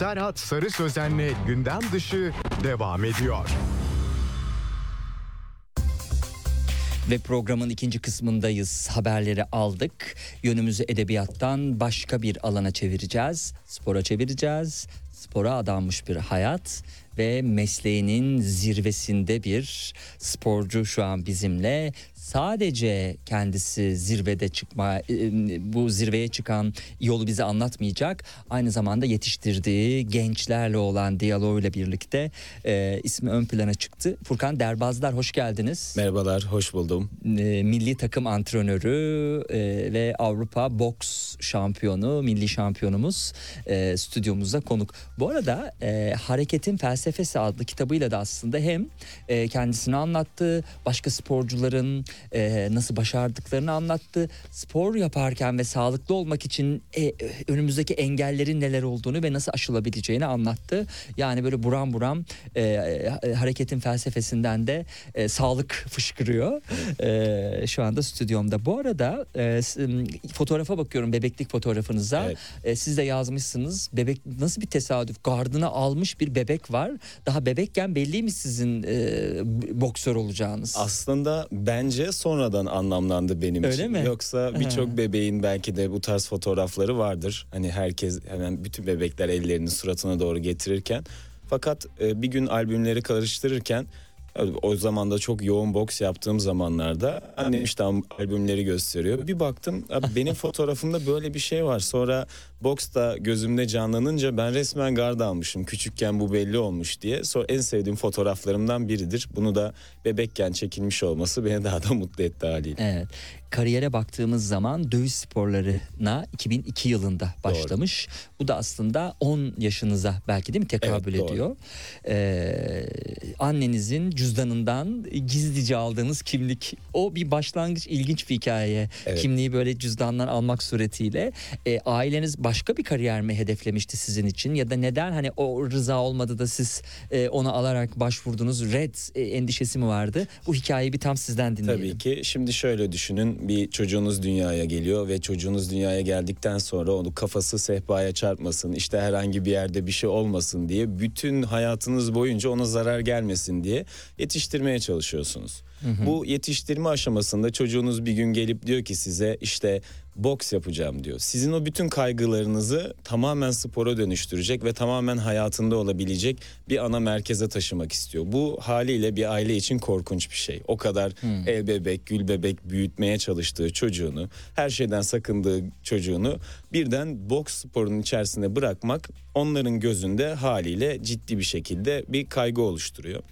Serhat Sarı Sözen'le gündem dışı devam ediyor. Ve programın ikinci kısmındayız. Haberleri aldık. Yönümüzü edebiyattan başka bir alana çevireceğiz. Spora çevireceğiz. Spora adanmış bir hayat ve mesleğinin zirvesinde bir sporcu şu an bizimle sadece kendisi zirvede çıkma e, bu zirveye çıkan yolu bize anlatmayacak. Aynı zamanda yetiştirdiği gençlerle olan diyaloğuyla birlikte e, ismi ön plana çıktı. Furkan Derbazlar hoş geldiniz. Merhabalar, hoş buldum. E, milli takım antrenörü e, ve Avrupa boks şampiyonu, milli şampiyonumuz e, stüdyomuzda konuk. Bu arada e, Hareketin Felsefesi adlı kitabıyla da aslında hem e, kendisini anlattığı başka sporcuların e, nasıl başardıklarını anlattı. Spor yaparken ve sağlıklı olmak için e, önümüzdeki engellerin neler olduğunu ve nasıl aşılabileceğini anlattı. Yani böyle buram buram e, e, hareketin felsefesinden de e, sağlık fışkırıyor. E, şu anda stüdyomda. Bu arada e, fotoğrafa bakıyorum bebeklik fotoğrafınıza. Evet. E, siz de yazmışsınız. Bebek nasıl bir tesadüf? Gardına almış bir bebek var. Daha bebekken belli mi sizin e, boksör olacağınız? Aslında bence sonradan anlamlandı benim Öyle için. mi? Yoksa birçok bebeğin belki de bu tarz fotoğrafları vardır. Hani herkes hemen bütün bebekler ellerini suratına doğru getirirken. Fakat e, bir gün albümleri karıştırırken o zaman da çok yoğun boks yaptığım zamanlarda annem işte albümleri gösteriyor. Bir baktım abi benim fotoğrafımda böyle bir şey var. Sonra boks da gözümde canlanınca ben resmen gard almışım. Küçükken bu belli olmuş diye. Sonra en sevdiğim fotoğraflarımdan biridir. Bunu da bebekken çekilmiş olması beni daha da mutlu etti haliyle. Evet. Kariyere baktığımız zaman dövüş sporlarına 2002 yılında başlamış. Bu da aslında 10 yaşınıza belki değil mi tekabül Evet, doğru. ediyor. Ee, annenizin cüzdanından gizlice aldığınız kimlik. O bir başlangıç ilginç bir hikaye. Evet. Kimliği böyle cüzdandan almak suretiyle. Ee, aileniz başka bir kariyer mi hedeflemişti sizin için? Ya da neden hani o rıza olmadı da siz e, onu alarak başvurdunuz? Red e, endişesi mi vardı? Bu hikayeyi bir tam sizden dinleyelim. Tabii ki. Şimdi şöyle düşünün. Bir çocuğunuz dünyaya geliyor ve çocuğunuz dünyaya geldikten sonra onu kafası sehpaya çarpmasın, işte herhangi bir yerde bir şey olmasın diye bütün hayatınız boyunca ona zarar gelmesin diye yetiştirmeye çalışıyorsunuz. Bu yetiştirme aşamasında çocuğunuz bir gün gelip diyor ki size işte boks yapacağım diyor. Sizin o bütün kaygılarınızı tamamen spora dönüştürecek ve tamamen hayatında olabilecek bir ana merkeze taşımak istiyor. Bu haliyle bir aile için korkunç bir şey. O kadar el bebek, gül bebek büyütmeye çalıştığı çocuğunu, her şeyden sakındığı çocuğunu birden boks sporunun içerisine bırakmak onların gözünde haliyle ciddi bir şekilde bir kaygı oluşturuyor.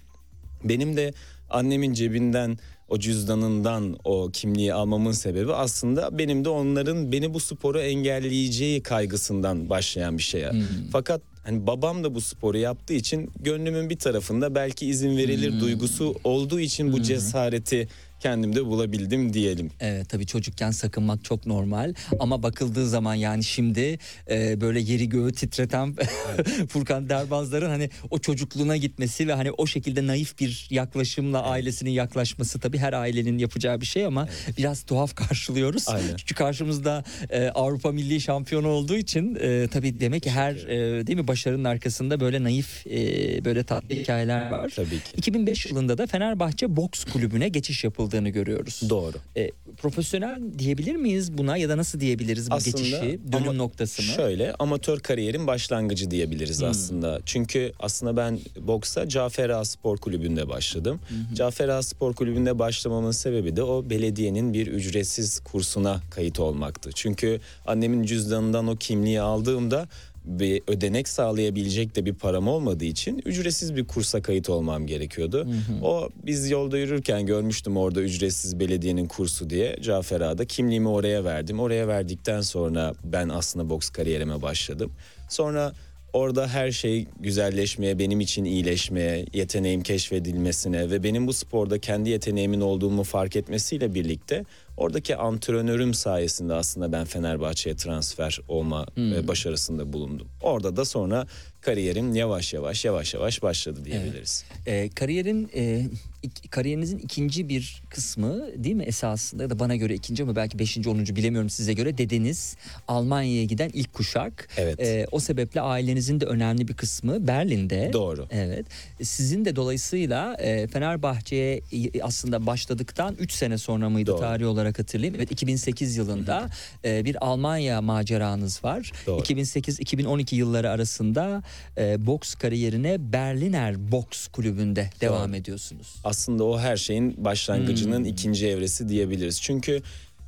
Benim de annemin cebinden o cüzdanından o kimliği almamın sebebi aslında benim de onların beni bu sporu engelleyeceği kaygısından başlayan bir şey. Fakat hani babam da bu sporu yaptığı için gönlümün bir tarafında belki izin verilir duygusu olduğu için bu cesareti kendimde bulabildim diyelim. Evet tabii çocukken sakınmak çok normal ama bakıldığı zaman yani şimdi e, böyle yeri göğü titreten Furkan Derbazların hani o çocukluğuna gitmesi ve hani o şekilde naif bir yaklaşımla ailesinin yaklaşması tabii her ailenin yapacağı bir şey ama biraz tuhaf karşılıyoruz. Aynen. Çünkü karşımızda e, Avrupa Milli Şampiyonu olduğu için e, tabii demek ki her e, değil mi başarının arkasında böyle naif e, böyle tatlı hikayeler var. Tabii ki. 2005 yılında da Fenerbahçe Boks Kulübü'ne geçiş yapıldığını görüyoruz. Doğru. E, profesyonel diyebilir miyiz buna ya da nasıl diyebiliriz bu Aslında geçişi, dönüm ama noktası mı? Şöyle amatör kariyerin başlangıcı Hmm. diyebiliriz aslında. Çünkü aslında ben boksa Cafer Ağa Spor Kulübü'nde başladım. Cafer Ağa Spor Kulübü'nde başlamamın sebebi de o belediyenin bir ücretsiz kursuna kayıt olmaktı. Çünkü annemin cüzdanından o kimliği aldığımda bir ödenek sağlayabilecek de bir param olmadığı için ücretsiz bir kursa kayıt olmam gerekiyordu. O biz yolda yürürken görmüştüm orada ücretsiz belediyenin kursu diye Cafer Ağa'da kimliğimi oraya verdim. Oraya verdikten sonra ben aslında boks kariyerime başladım. Sonra orada her şey güzelleşmeye, benim için iyileşmeye, yeteneğim keşfedilmesine ve benim bu sporda kendi yeteneğimin olduğumu fark etmesiyle birlikte oradaki antrenörüm sayesinde aslında ben Fenerbahçe'ye transfer olma e, başarısında bulundum. Orada da sonra kariyerim yavaş yavaş yavaş yavaş başladı diyebiliriz. E, kariyerin e, ik- kariyerinizin ikinci bir kısmı değil mi esasında ya da bana göre ikinci ama belki beşinci onuncu bilemiyorum size göre dedeniz Almanya'ya giden ilk kuşak. Evet. E, o sebeple ailenizin de önemli bir kısmı Berlin'de. Doğru. Evet. Sizin de dolayısıyla e, Fenerbahçe'ye aslında başladıktan 3 sene sonra mıydı Doğru. tarih olarak hatırlayayım. Evet 2008 yılında e, bir Almanya maceranız var. Doğru. 2008-2012 yılları arasında e, boks kariyerine Berliner Boks Kulübü'nde devam ediyorsunuz. aslında o her şeyin başlangıcının ikinci evresi diyebiliriz. Çünkü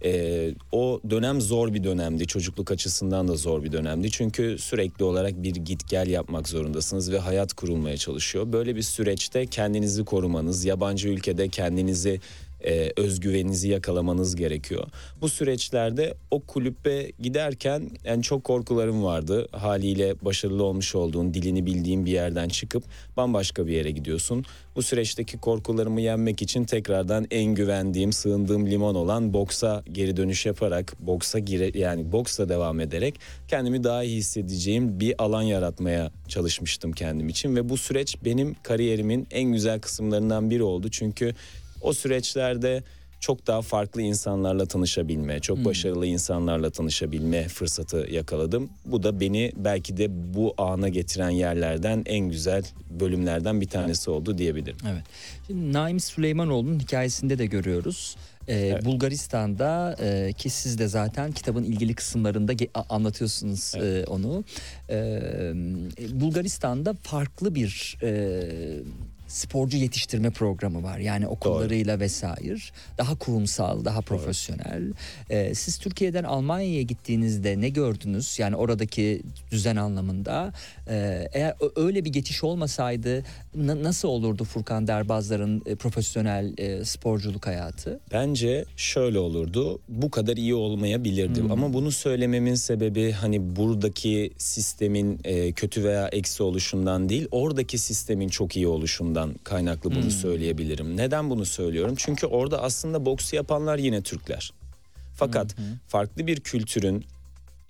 e, o dönem zor bir dönemdi. Çocukluk açısından da zor bir dönemdi. Çünkü sürekli olarak bir git gel yapmak zorundasınız ve hayat kurulmaya çalışıyor. Böyle bir süreçte kendinizi korumanız, yabancı ülkede kendinizi e, özgüveninizi yakalamanız gerekiyor. Bu süreçlerde o kulübe giderken yani çok korkularım vardı. Haliyle başarılı olmuş olduğun, dilini bildiğin bir yerden çıkıp bambaşka bir yere gidiyorsun. Bu süreçteki korkularımı yenmek için tekrardan en güvendiğim, sığındığım limon olan boksa geri dönüş yaparak, boksa gire yani boksa devam ederek kendimi daha iyi hissedeceğim bir alan yaratmaya çalışmıştım kendim için ve bu süreç benim kariyerimin en güzel kısımlarından biri oldu. Çünkü o süreçlerde çok daha farklı insanlarla tanışabilme, çok başarılı insanlarla tanışabilme fırsatı yakaladım. Bu da beni belki de bu ana getiren yerlerden en güzel bölümlerden bir tanesi oldu diyebilirim. Evet. Şimdi Naim Süleymanoğlu'nun hikayesinde de görüyoruz. Ee, Bulgaristan'da e, ki siz de zaten kitabın ilgili kısımlarında ge- a- anlatıyorsunuz e, onu. Ee, Bulgaristan'da farklı bir e, sporcu yetiştirme programı var. Yani okullarıyla vesaire. Daha kurumsal, daha profesyonel. Ee, siz Türkiye'den Almanya'ya gittiğinizde ne gördünüz? Yani oradaki düzen anlamında. Ee, eğer öyle bir geçiş olmasaydı na- nasıl olurdu Furkan Derbazlar'ın e, profesyonel e, sporculuk hayatı? Bence şöyle olurdu. Bu kadar iyi olmayabilirdi. Hmm. Ama bunu söylememin sebebi hani buradaki sistemin e, kötü veya eksi oluşundan değil, oradaki sistemin çok iyi oluşundan kaynaklı bunu Hmm. söyleyebilirim. Neden bunu söylüyorum? Çünkü orada aslında boks yapanlar yine Türkler. Fakat farklı bir kültürün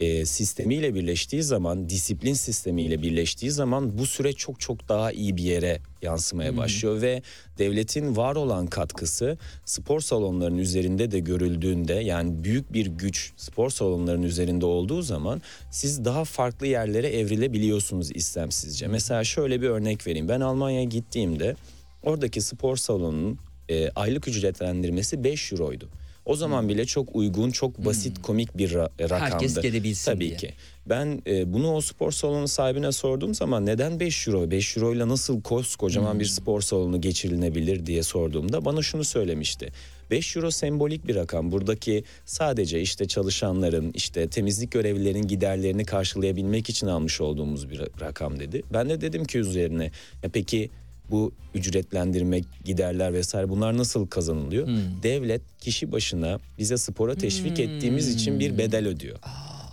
e, sistemiyle birleştiği zaman, disiplin sistemiyle birleştiği zaman bu süreç çok çok daha iyi bir yere yansımaya başlıyor ve devletin var olan katkısı spor salonlarının üzerinde de görüldüğünde yani büyük bir güç spor salonlarının üzerinde olduğu zaman siz daha farklı yerlere evrilebiliyorsunuz istemsizce. Mesela şöyle bir örnek vereyim. Ben Almanya'ya gittiğimde oradaki spor salonunun e, aylık ücretlendirmesi 5 euroydu. O zaman bile çok uygun, çok basit, komik bir ra- rakamdı. Herkes gelebilsin Tabii diye. ki. Ben e, bunu o spor salonu sahibine sorduğum zaman neden 5 euro, 5 euro ile nasıl koskocaman bir spor salonu geçirilebilir diye sorduğumda bana şunu söylemişti. 5 euro sembolik bir rakam. Buradaki sadece işte çalışanların, işte temizlik görevlilerin giderlerini karşılayabilmek için almış olduğumuz bir ra- rakam dedi. Ben de dedim ki üzerine ya peki bu ücretlendirme, giderler vesaire bunlar nasıl kazanılıyor? Devlet kişi başına bize spora teşvik ettiğimiz için bir bedel ödüyor.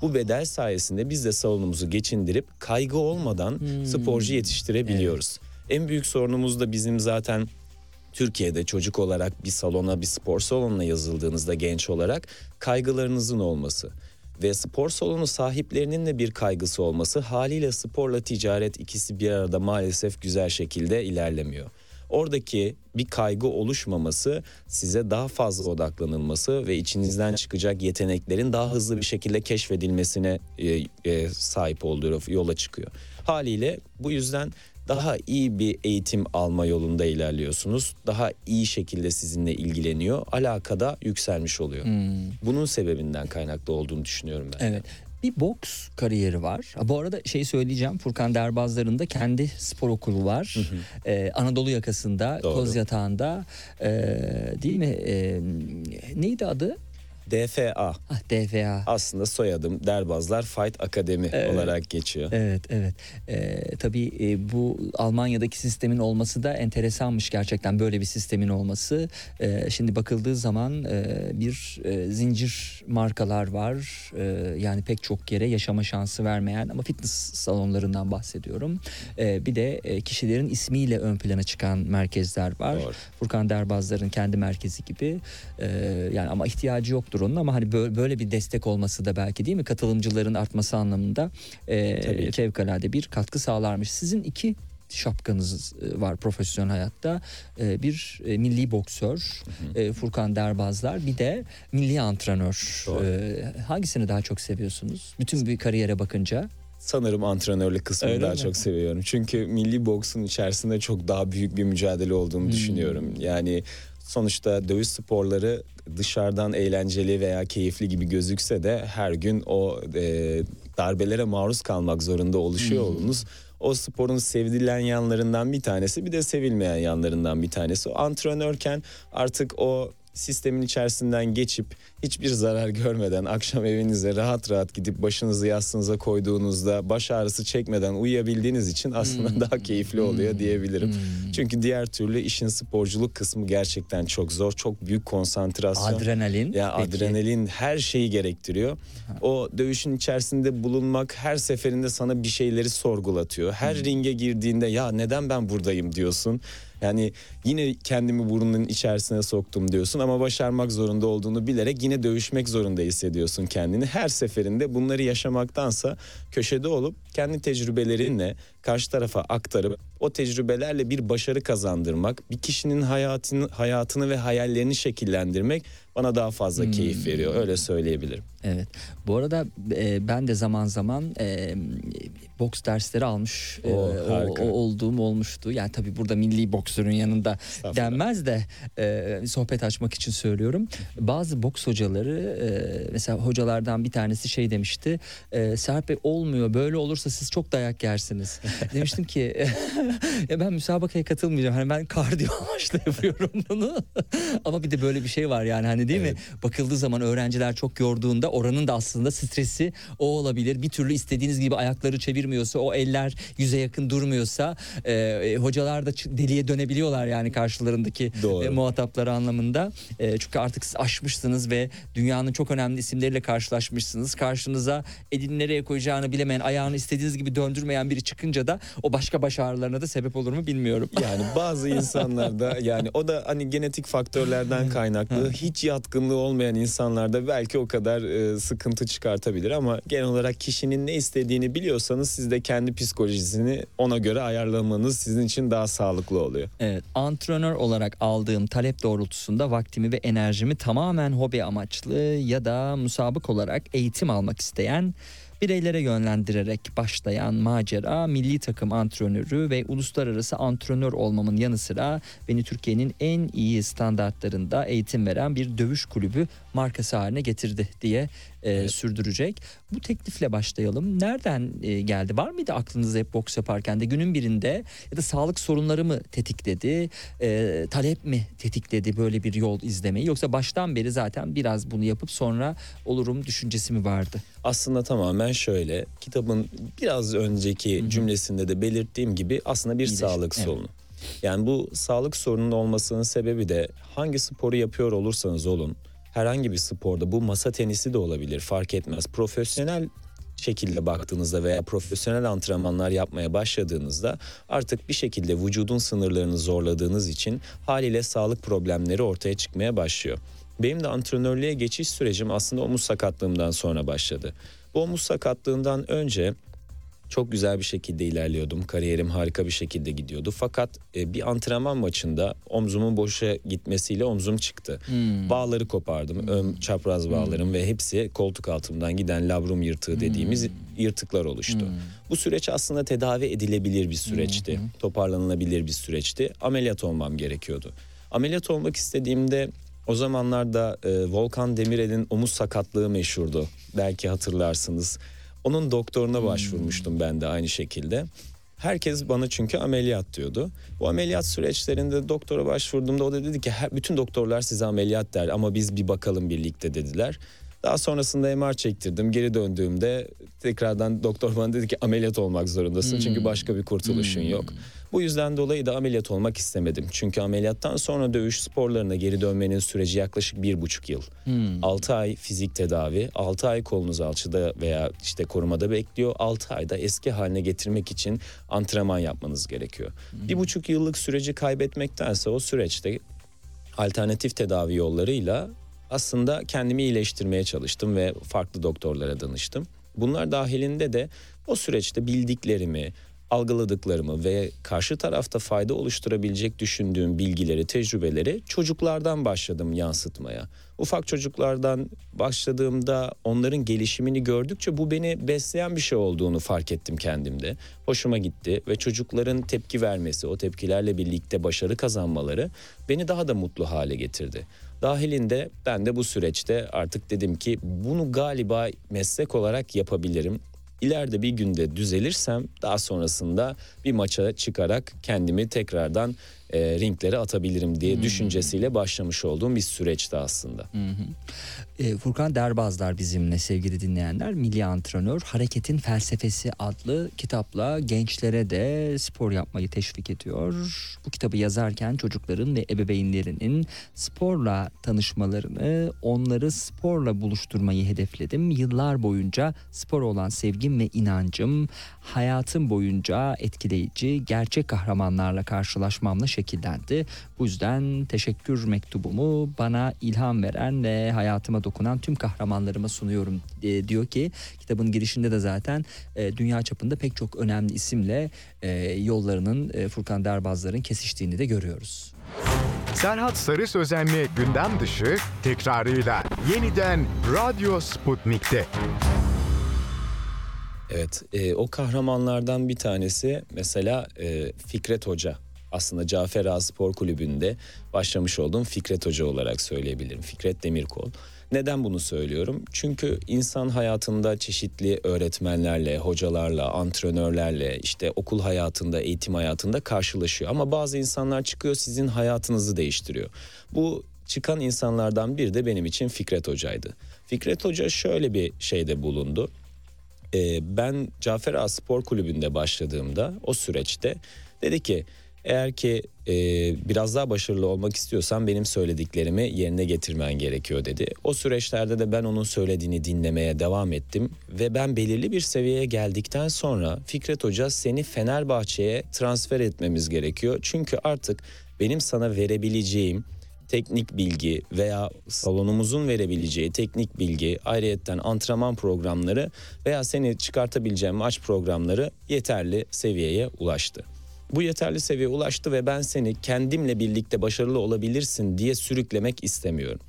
Bu bedel sayesinde biz de salonumuzu geçindirip kaygı olmadan sporcu yetiştirebiliyoruz. En büyük sorunumuz da bizim zaten Türkiye'de çocuk olarak bir salona bir spor salonuna yazıldığınızda genç olarak kaygılarınızın olması ve spor salonu sahiplerinin de bir kaygısı olması haliyle sporla ticaret ikisi bir arada maalesef güzel şekilde ilerlemiyor. Oradaki bir kaygı oluşmaması size daha fazla odaklanılması ve içinizden çıkacak yeteneklerin daha hızlı bir şekilde keşfedilmesine e, e, sahip olduğu yola çıkıyor. Haliyle bu yüzden daha iyi bir eğitim alma yolunda ilerliyorsunuz. Daha iyi şekilde sizinle ilgileniyor. Alakada yükselmiş oluyor. Bunun sebebinden kaynaklı olduğunu düşünüyorum ben. Evet. Bir boks kariyeri var. Bu arada şey söyleyeceğim. Furkan Derbazlar'ın da kendi spor okulu var. Ee, Anadolu yakasında, Doğru. Kozyatağı'nda. Ee, değil mi? Ee, neydi adı? DFA Ah, DFA. aslında soyadım Derbazlar Fight Akademi olarak geçiyor. Evet evet ee, tabii e, bu Almanya'daki sistemin olması da enteresanmış gerçekten böyle bir sistemin olması. Ee, şimdi bakıldığı zaman e, bir e, zincir markalar var Ee, yani pek çok yere yaşama şansı vermeyen ama fitness salonlarından bahsediyorum. Ee, bir de e, kişilerin ismiyle ön plana çıkan merkezler var. Doğru. Furkan Derbazlar'ın kendi merkezi gibi Ee, yani ama ihtiyacı yoktur onun ama hani bö- böyle bir destek olması da belki değil mi katılımcıların artması anlamında e, fevkalade bir katkı sağlarmış. Sizin iki şapkanız e, var profesyonel hayatta. E, Bir e, milli boksör e, Furkan Derbazlar bir de milli antrenör. Doğru. Hangisini daha çok seviyorsunuz? Bütün bir kariyere bakınca. Sanırım antrenörlük kısmını Öyle daha mi? çok seviyorum. Çünkü milli boksun içerisinde çok daha büyük bir mücadele olduğunu Hmm. düşünüyorum. Yani sonuçta dövüş sporları dışarıdan eğlenceli veya keyifli gibi gözükse de her gün o e, darbelere maruz kalmak zorunda oluşuyor Hmm. olunuz. O sporun sevdilen yanlarından bir tanesi bir de sevilmeyen yanlarından bir tanesi. O antrenörken artık o sistemin içerisinden geçip hiçbir zarar görmeden akşam evinize rahat rahat gidip başınızı yastığınıza koyduğunuzda baş ağrısı çekmeden uyuyabildiğiniz için aslında daha keyifli oluyor diyebilirim. Çünkü diğer türlü işin sporculuk kısmı gerçekten çok zor. Çok büyük konsantrasyon. Adrenalin. Ya peki. adrenalin her şeyi gerektiriyor. O dövüşün içerisinde bulunmak her seferinde sana bir şeyleri sorgulatıyor. Her ringe girdiğinde ya neden ben buradayım diyorsun. Yani yine kendimi burnunun içerisine soktum diyorsun ama başarmak zorunda olduğunu bilerek yine dövüşmek zorunda hissediyorsun kendini. Her seferinde bunları yaşamaktansa köşede olup kendi tecrübelerinle karşı tarafa aktarıp o tecrübelerle bir başarı kazandırmak, bir kişinin hayatını hayatını ve hayallerini şekillendirmek bana daha fazla keyif veriyor. Öyle söyleyebilirim. Evet. Bu arada e, ben de zaman zaman e, boks dersleri almış e, o- harika. o- olduğum olmuştu. Yani tabii burada milli boksörün yanında denmez de e, sohbet açmak için söylüyorum. Bazı boks hocaları e, mesela hocalardan bir tanesi şey demişti. E, Serap Bey olmuyor böyle olursa siz çok dayak yersiniz. Demiştim ki ya ben müsabakaya katılmayacağım. Hani ben kardiyo amaçlı yapıyorum bunu. Ama bir de böyle bir şey var yani hani değil mi? Bakıldığı zaman öğrenciler çok yorduğunda oranın da aslında stresi o olabilir. Bir türlü istediğiniz gibi ayakları çevirmiyorsa o eller yüze yakın durmuyorsa e, e, hocalar da deliye dönebiliyorlar yani karşılarındaki Doğru. e, muhatapları anlamında. E, çünkü artık siz aşmışsınız ve dünyanın çok önemli isimleriyle karşılaşmışsınız. Karşınıza elini nereye koyacağını bilemeyen, ayağını istediğiniz gibi döndürmeyen biri çıkınca da o başka baş ağrılarına da sebep olur mu bilmiyorum. Yani bazı insanlarda yani o da hani genetik faktörlerden kaynaklı hiç yatkınlığı olmayan insanlarda belki o kadar e, sıkıntı çıkartabilir ama genel olarak kişinin ne istediğini biliyorsanız siz de kendi psikolojisini ona göre ayarlamanız sizin için daha sağlıklı oluyor. Evet, antrenör olarak aldığım talep doğrultusunda vaktimi ve enerjimi tamamen hobi amaçlı ya da musabık olarak eğitim almak isteyen bireylere yönlendirerek başlayan macera milli takım antrenörü ve uluslararası antrenör olmamın yanı sıra beni Türkiye'nin en iyi standartlarında eğitim veren bir dövüş kulübü markası haline getirdi diye e, sürdürecek. Bu teklifle başlayalım. Nereden e, geldi? Var mıydı aklınızda hep boks yaparken de günün birinde ya da sağlık sorunları mı tetikledi? E, talep mi tetikledi böyle bir yol izlemeyi? Yoksa baştan beri zaten biraz bunu yapıp sonra olurum düşüncesi mi vardı? Aslında tamamen şöyle kitabın biraz önceki cümlesinde de belirttiğim gibi aslında bir İyileşme, sağlık evet. sorunu. Yani bu sağlık sorunun olmasının sebebi de hangi sporu yapıyor olursanız olun herhangi bir sporda bu masa tenisi de olabilir fark etmez. Profesyonel şekilde baktığınızda veya profesyonel antrenmanlar yapmaya başladığınızda artık bir şekilde vücudun sınırlarını zorladığınız için haliyle sağlık problemleri ortaya çıkmaya başlıyor. Benim de antrenörlüğe geçiş sürecim aslında omuz sakatlığımdan sonra başladı. Bu omuz sakatlığından önce çok güzel bir şekilde ilerliyordum. Kariyerim harika bir şekilde gidiyordu. Fakat e, bir antrenman maçında omzumun boşa gitmesiyle omzum çıktı. Bağları kopardım. Ön çapraz bağlarım ve hepsi koltuk altımdan giden labrum yırtığı dediğimiz yırtıklar oluştu. Bu süreç aslında tedavi edilebilir bir süreçti. Toparlanılabilir bir süreçti. Ameliyat olmam gerekiyordu. Ameliyat olmak istediğimde o zamanlarda e, Volkan Demirel'in omuz sakatlığı meşhurdu. Belki hatırlarsınız. Onun doktoruna başvurmuştum ben de aynı şekilde. Herkes bana çünkü ameliyat diyordu. Bu ameliyat süreçlerinde doktora başvurduğumda o da dedi ki "Her- bütün doktorlar size ameliyat der ama biz bir bakalım birlikte dediler. Daha sonrasında MR çektirdim. Geri döndüğümde tekrardan doktor bana dedi ki ameliyat olmak zorundasın. Çünkü başka bir kurtuluşun yok. Bu yüzden dolayı da ameliyat olmak istemedim. Çünkü ameliyattan sonra dövüş sporlarına geri dönmenin süreci yaklaşık bir buçuk yıl. 6 ay fizik tedavi, 6 ay kolunuz alçıda veya işte korumada bekliyor. 6 ayda eski haline getirmek için antrenman yapmanız gerekiyor. Bir buçuk yıllık süreci kaybetmektense o süreçte alternatif tedavi yollarıyla aslında kendimi iyileştirmeye çalıştım ve farklı doktorlara danıştım. Bunlar dahilinde de o süreçte bildiklerimi, algıladıklarımı ve karşı tarafta fayda oluşturabilecek düşündüğüm bilgileri, tecrübeleri çocuklardan başladım yansıtmaya. Ufak çocuklardan başladığımda onların gelişimini gördükçe bu beni besleyen bir şey olduğunu fark ettim kendimde. Hoşuma gitti ve çocukların tepki vermesi, o tepkilerle birlikte başarı kazanmaları beni daha da mutlu hale getirdi. Dahilinde ben de bu süreçte artık dedim ki bunu galiba meslek olarak yapabilirim. İleride bir günde düzelirsem daha sonrasında bir maça çıkarak kendimi tekrardan e, ringlere atabilirim diye düşüncesiyle başlamış olduğum bir süreçti aslında. E, Furkan Derbazlar bizimle sevgili dinleyenler. Milli Antrenör Hareketin Felsefesi adlı kitapla gençlere de spor yapmayı teşvik ediyor. Bu kitabı yazarken çocukların ve ebeveynlerinin sporla tanışmalarını, onları sporla buluşturmayı hedefledim. Yıllar boyunca spor olan sevgim ve inancım hayatım boyunca etkileyici gerçek kahramanlarla karşılaşmamla şekillendi. Bu yüzden teşekkür mektubumu bana ilham veren ve hayatıma dokunan tüm kahramanlarıma sunuyorum e, diyor ki kitabın girişinde de zaten e, dünya çapında pek çok önemli isimle e, yollarının e, Furkan Derbazlar'ın kesiştiğini de görüyoruz. Serhat Sarı Sözen'le gündem dışı tekrarıyla yeniden Radyo Sputnik'te. Evet, e, o kahramanlardan bir tanesi mesela e, Fikret Hoca. Aslında Cafer Ağa Spor Kulübü'nde başlamış olduğum Fikret Hoca olarak söyleyebilirim. Fikret Demirkol. Neden bunu söylüyorum? Çünkü insan hayatında çeşitli öğretmenlerle, hocalarla, antrenörlerle, işte okul hayatında, eğitim hayatında karşılaşıyor. Ama bazı insanlar çıkıyor sizin hayatınızı değiştiriyor. Bu çıkan insanlardan biri de benim için Fikret Hoca'ydı. Fikret Hoca şöyle bir şeyde bulundu. Ee, ben Cafer Ağa Spor Kulübü'nde başladığımda o süreçte dedi ki eğer ki e, biraz daha başarılı olmak istiyorsan benim söylediklerimi yerine getirmen gerekiyor dedi. O süreçlerde de ben onun söylediğini dinlemeye devam ettim ve ben belirli bir seviyeye geldikten sonra Fikret Hoca seni Fenerbahçe'ye transfer etmemiz gerekiyor. Çünkü artık benim sana verebileceğim teknik bilgi veya salonumuzun verebileceği teknik bilgi, ayrıyetten antrenman programları veya seni çıkartabileceğim maç programları yeterli seviyeye ulaştı. Bu yeterli seviyeye ulaştı ve ben seni kendimle birlikte başarılı olabilirsin diye sürüklemek istemiyorum.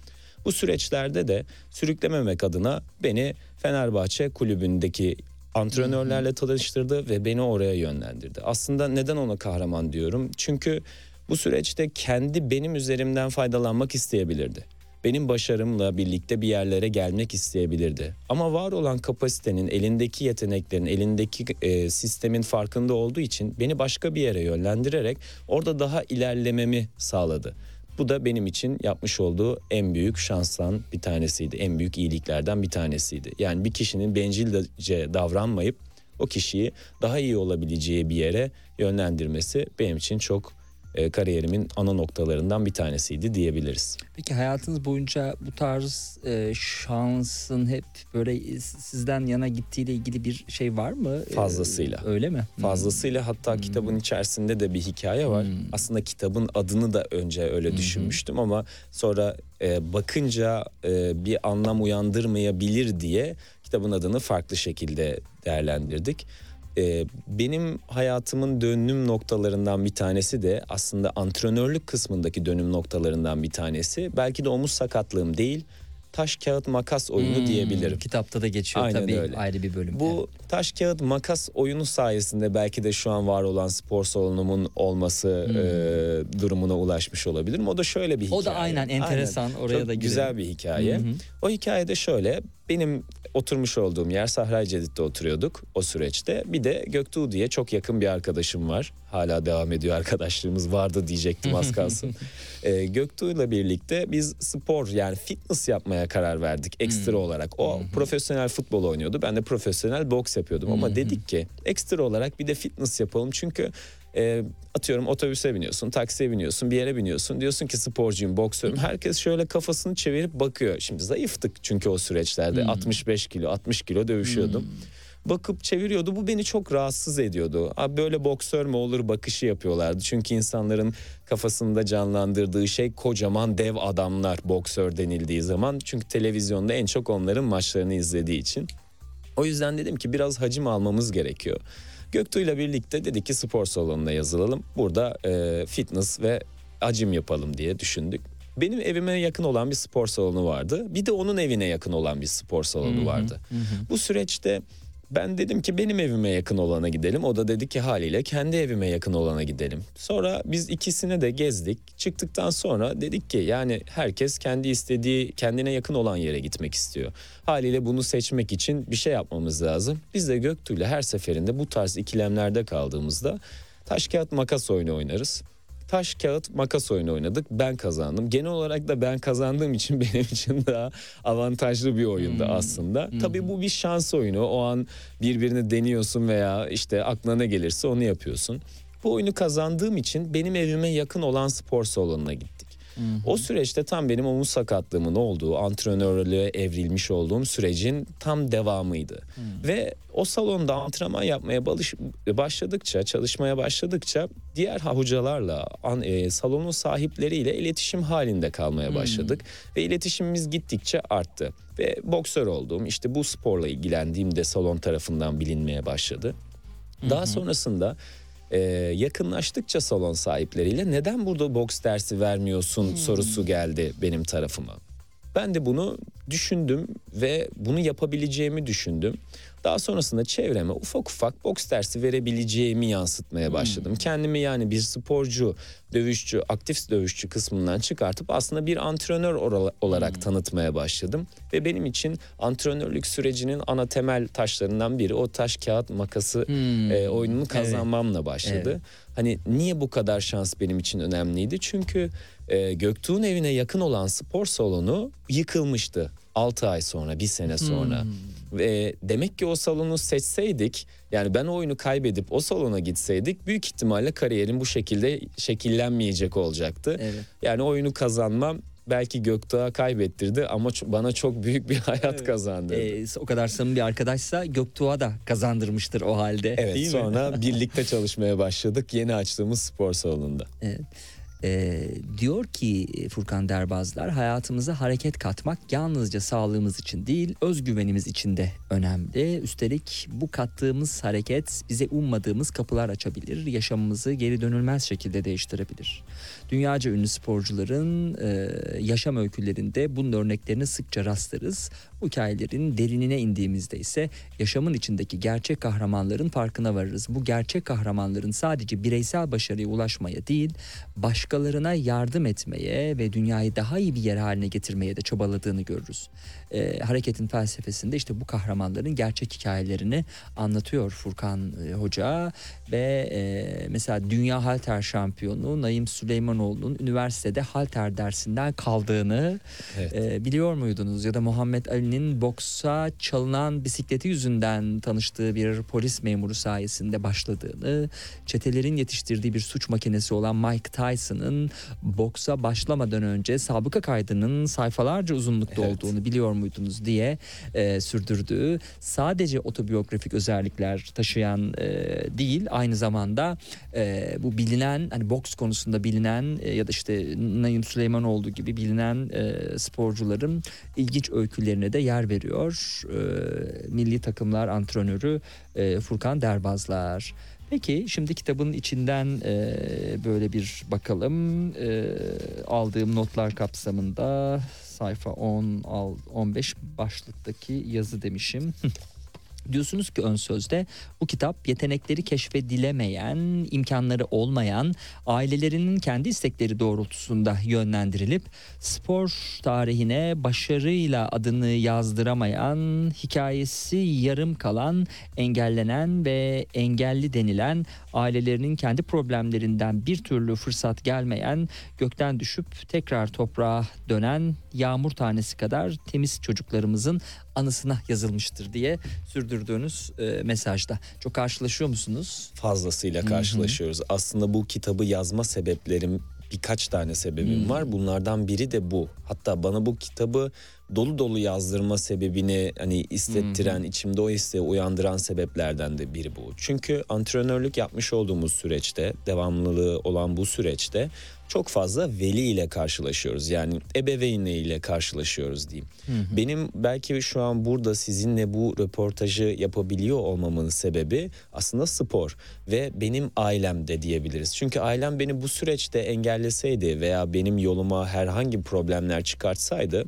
Bu süreçlerde de sürüklememek adına beni Fenerbahçe kulübündeki antrenörlerle tanıştırdı ve beni oraya yönlendirdi. Aslında neden ona kahraman diyorum? Çünkü bu süreçte kendi benim üzerimden faydalanmak isteyebilirdi. Benim başarımla birlikte bir yerlere gelmek isteyebilirdi. Ama var olan kapasitenin, elindeki yeteneklerin, elindeki e, sistemin farkında olduğu için beni başka bir yere yönlendirerek orada daha ilerlememi sağladı. Bu da benim için yapmış olduğu en büyük şanstan bir tanesiydi. En büyük iyiliklerden bir tanesiydi. Yani bir kişinin bencilce davranmayıp o kişiyi daha iyi olabileceği bir yere yönlendirmesi benim için çok e, kariyerimin ana noktalarından bir tanesiydi diyebiliriz. Peki hayatınız boyunca bu tarz e, şansın hep böyle sizden yana gittiğiyle ilgili bir şey var mı? E, Fazlasıyla. öyle mi? Fazlasıyla hatta hmm. kitabın içerisinde de bir hikaye var. Hmm. Aslında kitabın adını da önce öyle hmm. düşünmüştüm ama sonra e, bakınca e, bir anlam uyandırmayabilir diye kitabın adını farklı şekilde değerlendirdik. Ee, benim hayatımın dönüm noktalarından bir tanesi de aslında antrenörlük kısmındaki dönüm noktalarından bir tanesi. Belki de omuz sakatlığım değil taş kağıt makas oyunu hmm, diyebilirim. Kitapta da geçiyor Aynen tabii öyle. ayrı bir bölüm. Bu taş kağıt makas oyunu sayesinde belki de şu an var olan spor salonumun olması hmm. e, durumuna ulaşmış olabilirim. O da şöyle bir hikaye. O da aynen enteresan aynen. oraya Çok da girelim. güzel bir hikaye. Hmm. O hikayede şöyle benim oturmuş olduğum yer Sahra Cedid'de oturuyorduk o süreçte. Bir de Göktuğ diye çok yakın bir arkadaşım var. Hala devam ediyor arkadaşlığımız vardı diyecektim az kalsın. e, Göktuğ'la birlikte biz spor yani fitness yapmaya karar verdik ekstra hmm. olarak. O profesyonel futbol oynuyordu. Ben de profesyonel boks yapıyordum. Ama dedik ki ekstra olarak bir de fitness yapalım. Çünkü e, atıyorum otobüse biniyorsun, taksiye biniyorsun, bir yere biniyorsun. Diyorsun ki sporcuyum, boksörüm. Herkes şöyle kafasını çevirip bakıyor. Şimdi zayıftık çünkü o süreçlerde. Hmm. 65 kilo, 60 kilo dövüşüyordum. Hmm bakıp çeviriyordu. Bu beni çok rahatsız ediyordu. Abi böyle boksör mü olur bakışı yapıyorlardı. Çünkü insanların kafasında canlandırdığı şey kocaman dev adamlar boksör denildiği zaman. Çünkü televizyonda en çok onların maçlarını izlediği için. O yüzden dedim ki biraz hacim almamız gerekiyor. Göktuğ ile birlikte dedik ki spor salonuna yazılalım. Burada e, fitness ve acım yapalım diye düşündük. Benim evime yakın olan bir spor salonu vardı. Bir de onun evine yakın olan bir spor salonu vardı. Hı hı. Bu süreçte ben dedim ki benim evime yakın olana gidelim. O da dedi ki haliyle kendi evime yakın olana gidelim. Sonra biz ikisini de gezdik. Çıktıktan sonra dedik ki yani herkes kendi istediği kendine yakın olan yere gitmek istiyor. Haliyle bunu seçmek için bir şey yapmamız lazım. Biz de Göktuğ'la her seferinde bu tarz ikilemlerde kaldığımızda taş kağıt makas oyunu oynarız. Taş kağıt makas oyunu oynadık. Ben kazandım. Genel olarak da ben kazandığım için benim için daha avantajlı bir oyundu Hmm. aslında. Tabii bu bir şans oyunu. O an birbirini deniyorsun veya işte aklına ne gelirse onu yapıyorsun. Bu oyunu kazandığım için benim evime yakın olan spor salonuna O süreçte tam benim omuz sakatlığımın olduğu, antrenörlüğe evrilmiş olduğum sürecin tam devamıydı. Ve o salonda antrenman yapmaya başladıkça, çalışmaya başladıkça diğer hocalarla, e, salonun sahipleriyle iletişim halinde kalmaya başladık. Ve iletişimimiz gittikçe arttı. Ve boksör olduğum, işte bu sporla ilgilendiğim de salon tarafından bilinmeye başladı. Daha sonrasında e, yakınlaştıkça salon sahipleriyle neden burada boks dersi vermiyorsun sorusu geldi benim tarafıma. Ben de bunu düşündüm ve bunu yapabileceğimi düşündüm. Daha sonrasında çevreme ufak ufak boks dersi verebileceğimi yansıtmaya başladım. Kendimi yani bir sporcu, dövüşçü, aktif dövüşçü kısmından çıkartıp aslında bir antrenör olarak tanıtmaya başladım. Ve benim için antrenörlük sürecinin ana temel taşlarından biri o taş kağıt makası e, oyununu kazanmamla başladı. Evet. Hani niye bu kadar şans benim için önemliydi? Çünkü e, Göktuğ'un evine yakın olan spor salonu yıkılmıştı. 6 ay sonra, bir sene sonra. Ve demek ki o salonu seçseydik, yani ben o oyunu kaybedip o salona gitseydik büyük ihtimalle kariyerim bu şekilde şekillenmeyecek olacaktı. Evet. Yani oyunu kazanmam belki Göktuğ'a kaybettirdi ama bana çok büyük bir hayat kazandırdı. Ee, o kadar samimi bir arkadaşsa Göktuğ'a da kazandırmıştır o halde. Evet değil mi? sonra birlikte çalışmaya başladık yeni açtığımız spor salonunda. Evet. Ee, diyor ki Furkan Derbazlar hayatımıza hareket katmak yalnızca sağlığımız için değil özgüvenimiz için de önemli. Üstelik bu kattığımız hareket bize ummadığımız kapılar açabilir. Yaşamımızı geri dönülmez şekilde değiştirebilir. Dünyaca ünlü sporcuların e, yaşam öykülerinde bunun örneklerini sıkça rastlarız. Bu hikayelerin derinine indiğimizde ise yaşamın içindeki gerçek kahramanların farkına varırız. Bu gerçek kahramanların sadece bireysel başarıya ulaşmaya değil, başkalarına yardım etmeye ve dünyayı daha iyi bir yer haline getirmeye de çabaladığını görürüz. Ee, hareketin felsefesinde işte bu kahramanların gerçek hikayelerini anlatıyor Furkan e, Hoca ve e, mesela dünya halter şampiyonu Naim Süleymanoğlu'nun üniversitede halter dersinden kaldığını Evet. e, biliyor muydunuz? Ya da Muhammed Ali'nin boksa çalınan bisikleti yüzünden tanıştığı bir polis memuru sayesinde başladığını, çetelerin yetiştirdiği bir suç makinesi olan Mike Tyson'ın boksa başlamadan önce sabıka kaydının sayfalarca uzunlukta Evet. olduğunu biliyor muydunuz diye e, sürdürdüğü sadece otobiyografik özellikler taşıyan e, değil aynı zamanda e, bu bilinen hani boks konusunda bilinen e, ya da işte Naim Süleymanoğlu gibi bilinen e, sporcuların ilginç öykülerine de yer veriyor. E, milli takımlar antrenörü e, Furkan Derbazlar. Peki şimdi kitabın içinden e, böyle bir bakalım. E, aldığım notlar kapsamında sayfa 10 al 15 başlıktaki yazı demişim. Diyorsunuz ki ön sözde bu kitap yetenekleri keşfedilemeyen, imkanları olmayan, ailelerinin kendi istekleri doğrultusunda yönlendirilip spor tarihine başarıyla adını yazdıramayan, hikayesi yarım kalan, engellenen ve engelli denilen ailelerinin kendi problemlerinden bir türlü fırsat gelmeyen, gökten düşüp tekrar toprağa dönen yağmur tanesi kadar temiz çocuklarımızın anısına yazılmıştır diye sürdürdüğünüz e, mesajda. Çok karşılaşıyor musunuz? fazlasıyla karşılaşıyoruz. Aslında bu kitabı yazma sebeplerim birkaç tane sebebim var. Bunlardan biri de bu. Hatta bana bu kitabı dolu dolu yazdırma sebebini hani hissettiren, içimde o hissi uyandıran sebeplerden de biri bu. Çünkü antrenörlük yapmış olduğumuz süreçte, devamlılığı olan bu süreçte çok fazla veli ile karşılaşıyoruz. Yani ebeveynle ile karşılaşıyoruz diyeyim. Benim belki şu an burada sizinle bu röportajı yapabiliyor olmamın sebebi aslında spor ve benim ailem de diyebiliriz. Çünkü ailem beni bu süreçte engelleseydi veya benim yoluma herhangi problemler çıkartsaydı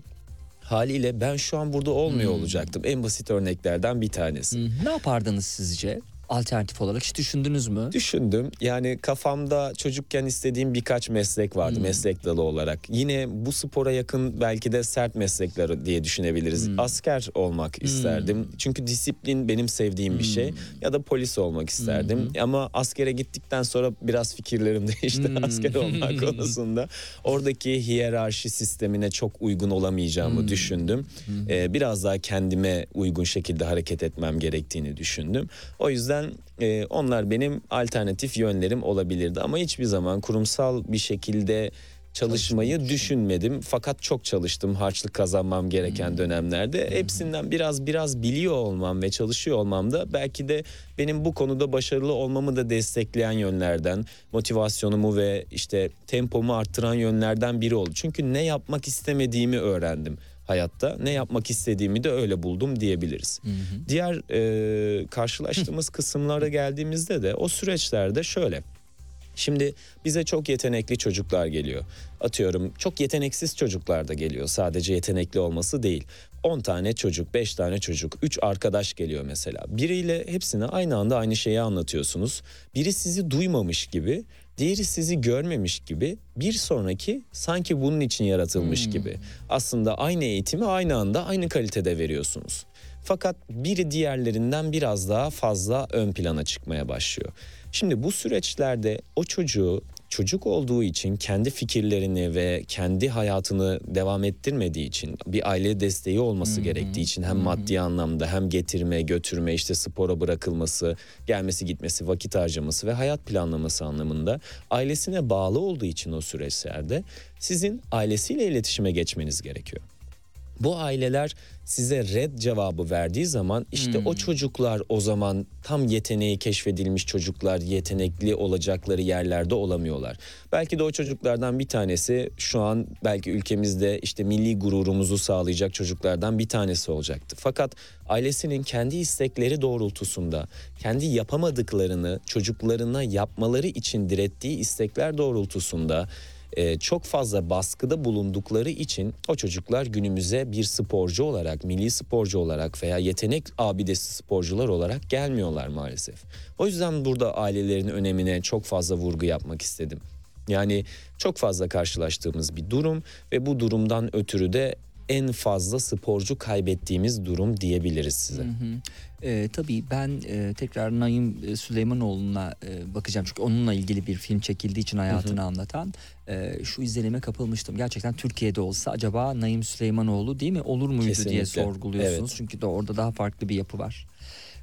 haliyle ben şu an burada olmuyor olacaktım. En basit örneklerden bir tanesi. Ne yapardınız sizce? Alternatif olarak hiç düşündünüz mü? Düşündüm. Yani kafamda çocukken istediğim birkaç meslek vardı Hmm. meslek dalı olarak. Yine bu spora yakın belki de sert meslekler diye düşünebiliriz. Hmm. Asker olmak isterdim. Çünkü disiplin benim sevdiğim bir Hmm. şey. Ya da polis olmak isterdim. Ama askere gittikten sonra biraz fikirlerim değişti Hmm. asker olmak konusunda. Oradaki hiyerarşi sistemine çok uygun olamayacağımı Hmm. düşündüm. Ee, biraz daha kendime uygun şekilde hareket etmem gerektiğini düşündüm. O yüzden e, onlar benim alternatif yönlerim olabilirdi ama hiçbir zaman kurumsal bir şekilde çalışmayı düşünmedim. Fakat çok çalıştım harçlık kazanmam gereken dönemlerde. Hepsinden biraz biraz biliyor olmam ve çalışıyor olmam da belki de benim bu konuda başarılı olmamı da destekleyen yönlerden, motivasyonumu ve işte tempomu arttıran yönlerden biri oldu. Çünkü ne yapmak istemediğimi öğrendim hayatta. Ne yapmak istediğimi de öyle buldum diyebiliriz. Diğer e, karşılaştığımız kısımlara geldiğimizde de o süreçlerde şöyle. Şimdi bize çok yetenekli çocuklar geliyor. Atıyorum çok yeteneksiz çocuklar da geliyor. Sadece yetenekli olması değil. 10 tane çocuk, 5 tane çocuk, 3 arkadaş geliyor mesela. Biriyle hepsine aynı anda aynı şeyi anlatıyorsunuz. Biri sizi duymamış gibi, diğeri sizi görmemiş gibi, bir sonraki sanki bunun için yaratılmış gibi. Aslında aynı eğitimi aynı anda aynı kalitede veriyorsunuz. Fakat biri diğerlerinden biraz daha fazla ön plana çıkmaya başlıyor. Şimdi bu süreçlerde o çocuğu çocuk olduğu için kendi fikirlerini ve kendi hayatını devam ettirmediği için bir aile desteği olması gerektiği için hem maddi anlamda hem getirme, götürme, işte spora bırakılması, gelmesi gitmesi, vakit harcaması ve hayat planlaması anlamında ailesine bağlı olduğu için o süreçlerde sizin ailesiyle iletişime geçmeniz gerekiyor. Bu aileler size red cevabı verdiği zaman işte o çocuklar o zaman tam yeteneği keşfedilmiş çocuklar yetenekli olacakları yerlerde olamıyorlar. Belki de o çocuklardan bir tanesi şu an belki ülkemizde işte milli gururumuzu sağlayacak çocuklardan bir tanesi olacaktı. Fakat ailesinin kendi istekleri doğrultusunda kendi yapamadıklarını çocuklarına yapmaları için direttiği istekler doğrultusunda e, çok fazla baskıda bulundukları için o çocuklar günümüze bir sporcu olarak, milli sporcu olarak veya yetenek abidesi sporcular olarak gelmiyorlar maalesef. O yüzden burada ailelerin önemine çok fazla vurgu yapmak istedim. Yani çok fazla karşılaştığımız bir durum ve bu durumdan ötürü de en fazla sporcu kaybettiğimiz durum diyebiliriz size. Ee, tabii ben e, tekrar Naim e, Süleymanoğlu'na e, bakacağım çünkü onunla ilgili bir film çekildiği için hayatını anlatan e, şu izlenime kapılmıştım. Gerçekten Türkiye'de olsa acaba Naim Süleymanoğlu değil mi olur muydu diye Kesinlikle. sorguluyorsunuz. Evet. Çünkü de orada daha farklı bir yapı var.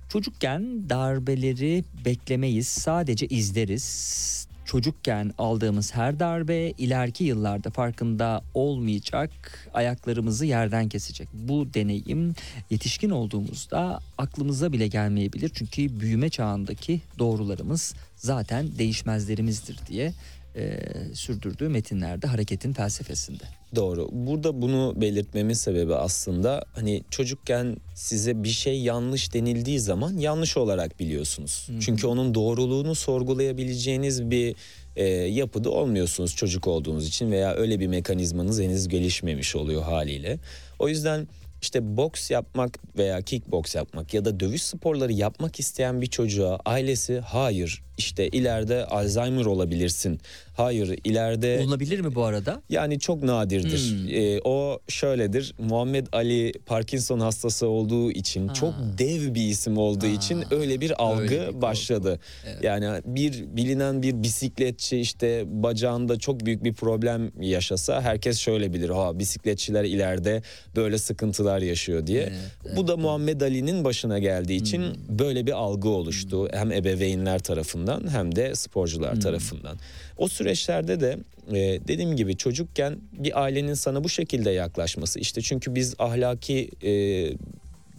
Çocukken darbeleri beklemeyiz sadece izleriz. Çocukken aldığımız her darbe ileriki yıllarda farkında olmayacak ayaklarımızı yerden kesecek. Bu deneyim yetişkin olduğumuzda aklımıza bile gelmeyebilir. Çünkü büyüme çağındaki doğrularımız zaten değişmezlerimizdir diye e, sürdürdüğü metinlerde hareketin felsefesinde. Doğru. Burada bunu belirtmemin sebebi aslında hani çocukken size bir şey yanlış denildiği zaman yanlış olarak biliyorsunuz. Çünkü onun doğruluğunu sorgulayabileceğiniz bir e, yapıda olmuyorsunuz çocuk olduğunuz için veya öyle bir mekanizmanız henüz gelişmemiş oluyor haliyle. O yüzden işte boks yapmak veya kickboks yapmak ya da dövüş sporları yapmak isteyen bir çocuğa ailesi hayır işte ileride Alzheimer olabilirsin. Hayır ileride Olabilir mi bu arada? yani çok nadirdir. Hmm. Ee, o şöyledir. Muhammed Ali Parkinson hastası olduğu için çok dev bir isim olduğu için öyle bir algı öyle bir başladı. Yani bir bilinen bir bisikletçi işte bacağında çok büyük bir problem yaşasa herkes şöyle bilir. Ha bisikletçiler ileride böyle sıkıntılar yaşıyor diye. Bu da Muhammed Ali'nin başına geldiği için Hmm. böyle bir algı oluştu. Hem ebeveynler tarafından hem de sporcular Hmm. tarafından. O süreçlerde de e, dediğim gibi çocukken bir ailenin sana bu şekilde yaklaşması işte çünkü biz ahlaki e,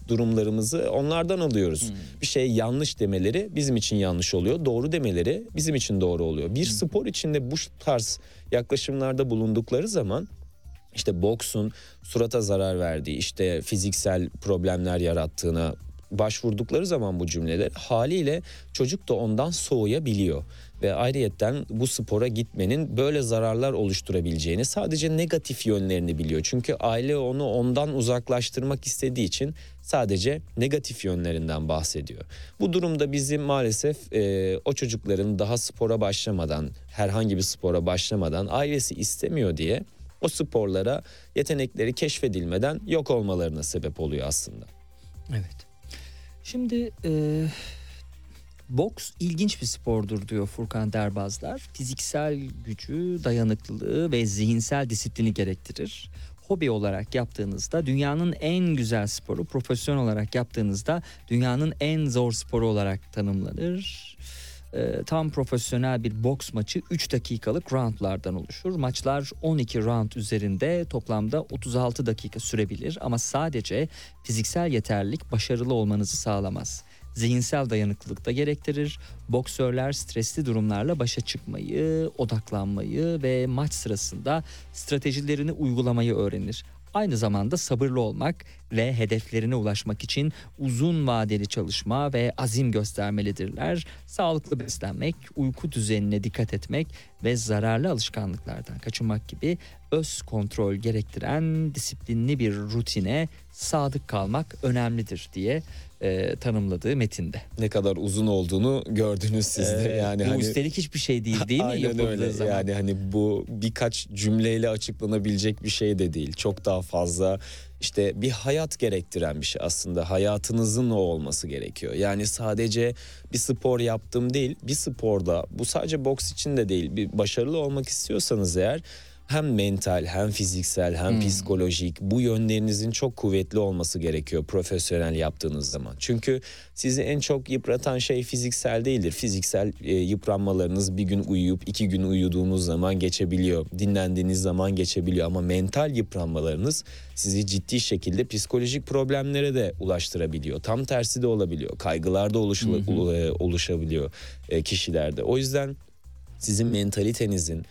durumlarımızı onlardan alıyoruz. Bir şey yanlış demeleri bizim için yanlış oluyor. Doğru demeleri bizim için doğru oluyor. Bir spor içinde bu tarz yaklaşımlarda bulundukları zaman işte boksun surata zarar verdiği, işte fiziksel problemler yarattığına başvurdukları zaman bu cümleler haliyle çocuk da ondan soğuyabiliyor ve ayrıyetten bu spora gitmenin böyle zararlar oluşturabileceğini sadece negatif yönlerini biliyor. Çünkü aile onu ondan uzaklaştırmak istediği için sadece negatif yönlerinden bahsediyor. Bu durumda bizim maalesef e, o çocukların daha spora başlamadan herhangi bir spora başlamadan ailesi istemiyor diye o sporlara yetenekleri keşfedilmeden yok olmalarına sebep oluyor aslında. Evet. Şimdi e, boks ilginç bir spordur diyor Furkan Derbazlar. Fiziksel gücü, dayanıklılığı ve zihinsel disiplini gerektirir. Hobi olarak yaptığınızda dünyanın en güzel sporu, profesyonel olarak yaptığınızda dünyanın en zor sporu olarak tanımlanır. E, tam profesyonel bir boks maçı 3 dakikalık roundlardan oluşur. Maçlar 12 round üzerinde toplamda 36 dakika sürebilir ama sadece fiziksel yeterlilik başarılı olmanızı sağlamaz. Zihinsel dayanıklılık da gerektirir. Boksörler stresli durumlarla başa çıkmayı, odaklanmayı ve maç sırasında stratejilerini uygulamayı öğrenir. Aynı zamanda sabırlı olmak ve hedeflerine ulaşmak için uzun vadeli çalışma ve azim göstermelidirler. Sağlıklı beslenmek, uyku düzenine dikkat etmek ve zararlı alışkanlıklardan kaçınmak gibi öz kontrol gerektiren disiplinli bir rutine sadık kalmak önemlidir diye e, tanımladığı metinde. Ne kadar uzun olduğunu gördünüz siz de. Ee, yani bu hani üstelik hiçbir şey değil değil mi? Aynen öyle. zaman. Yani hani bu birkaç cümleyle açıklanabilecek bir şey de değil. Çok daha fazla işte bir hayat gerektiren bir şey aslında. Hayatınızın o olması gerekiyor. Yani sadece bir spor yaptım değil. Bir sporda bu sadece boks için de değil. Bir başarılı olmak istiyorsanız eğer hem mental hem fiziksel hem Hmm. psikolojik bu yönlerinizin çok kuvvetli olması gerekiyor profesyonel yaptığınız zaman. Çünkü sizi en çok yıpratan şey fiziksel değildir. Fiziksel e, yıpranmalarınız bir gün uyuyup iki gün uyuduğunuz zaman geçebiliyor. Dinlendiğiniz zaman geçebiliyor ama mental yıpranmalarınız sizi ciddi şekilde psikolojik problemlere de ulaştırabiliyor. Tam tersi de olabiliyor. Kaygılar da oluşula- e, oluşabiliyor e, kişilerde. O yüzden sizin mentalitenizin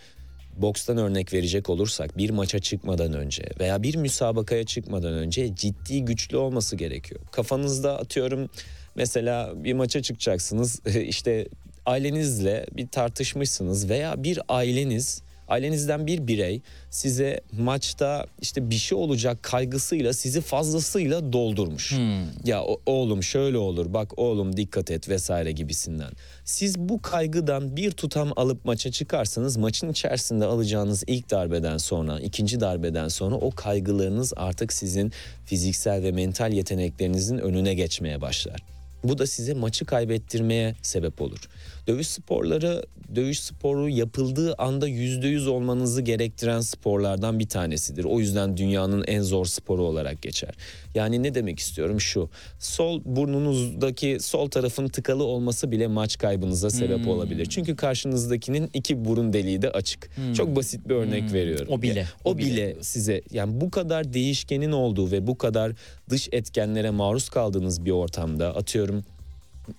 bokstan örnek verecek olursak bir maça çıkmadan önce veya bir müsabakaya çıkmadan önce ciddi güçlü olması gerekiyor. Kafanızda atıyorum mesela bir maça çıkacaksınız işte ailenizle bir tartışmışsınız veya bir aileniz ailenizden bir birey size maçta işte bir şey olacak kaygısıyla sizi fazlasıyla doldurmuş. Hmm. Ya oğlum şöyle olur bak oğlum dikkat et vesaire gibisinden. Siz bu kaygıdan bir tutam alıp maça çıkarsanız maçın içerisinde alacağınız ilk darbeden sonra ikinci darbeden sonra o kaygılarınız artık sizin fiziksel ve mental yeteneklerinizin önüne geçmeye başlar. Bu da size maçı kaybettirmeye sebep olur. Dövüş sporları, dövüş sporu yapıldığı anda yüzde yüz olmanızı gerektiren sporlardan bir tanesidir. O yüzden dünyanın en zor sporu olarak geçer. Yani ne demek istiyorum şu. Sol burnunuzdaki sol tarafın tıkalı olması bile maç kaybınıza sebep Hmm. olabilir. Çünkü karşınızdakinin iki burun deliği de açık. Çok basit bir örnek Hmm. veriyorum. O bile, o o bile bile size yani bu kadar değişkenin olduğu ve bu kadar dış etkenlere maruz kaldığınız bir ortamda atıyorum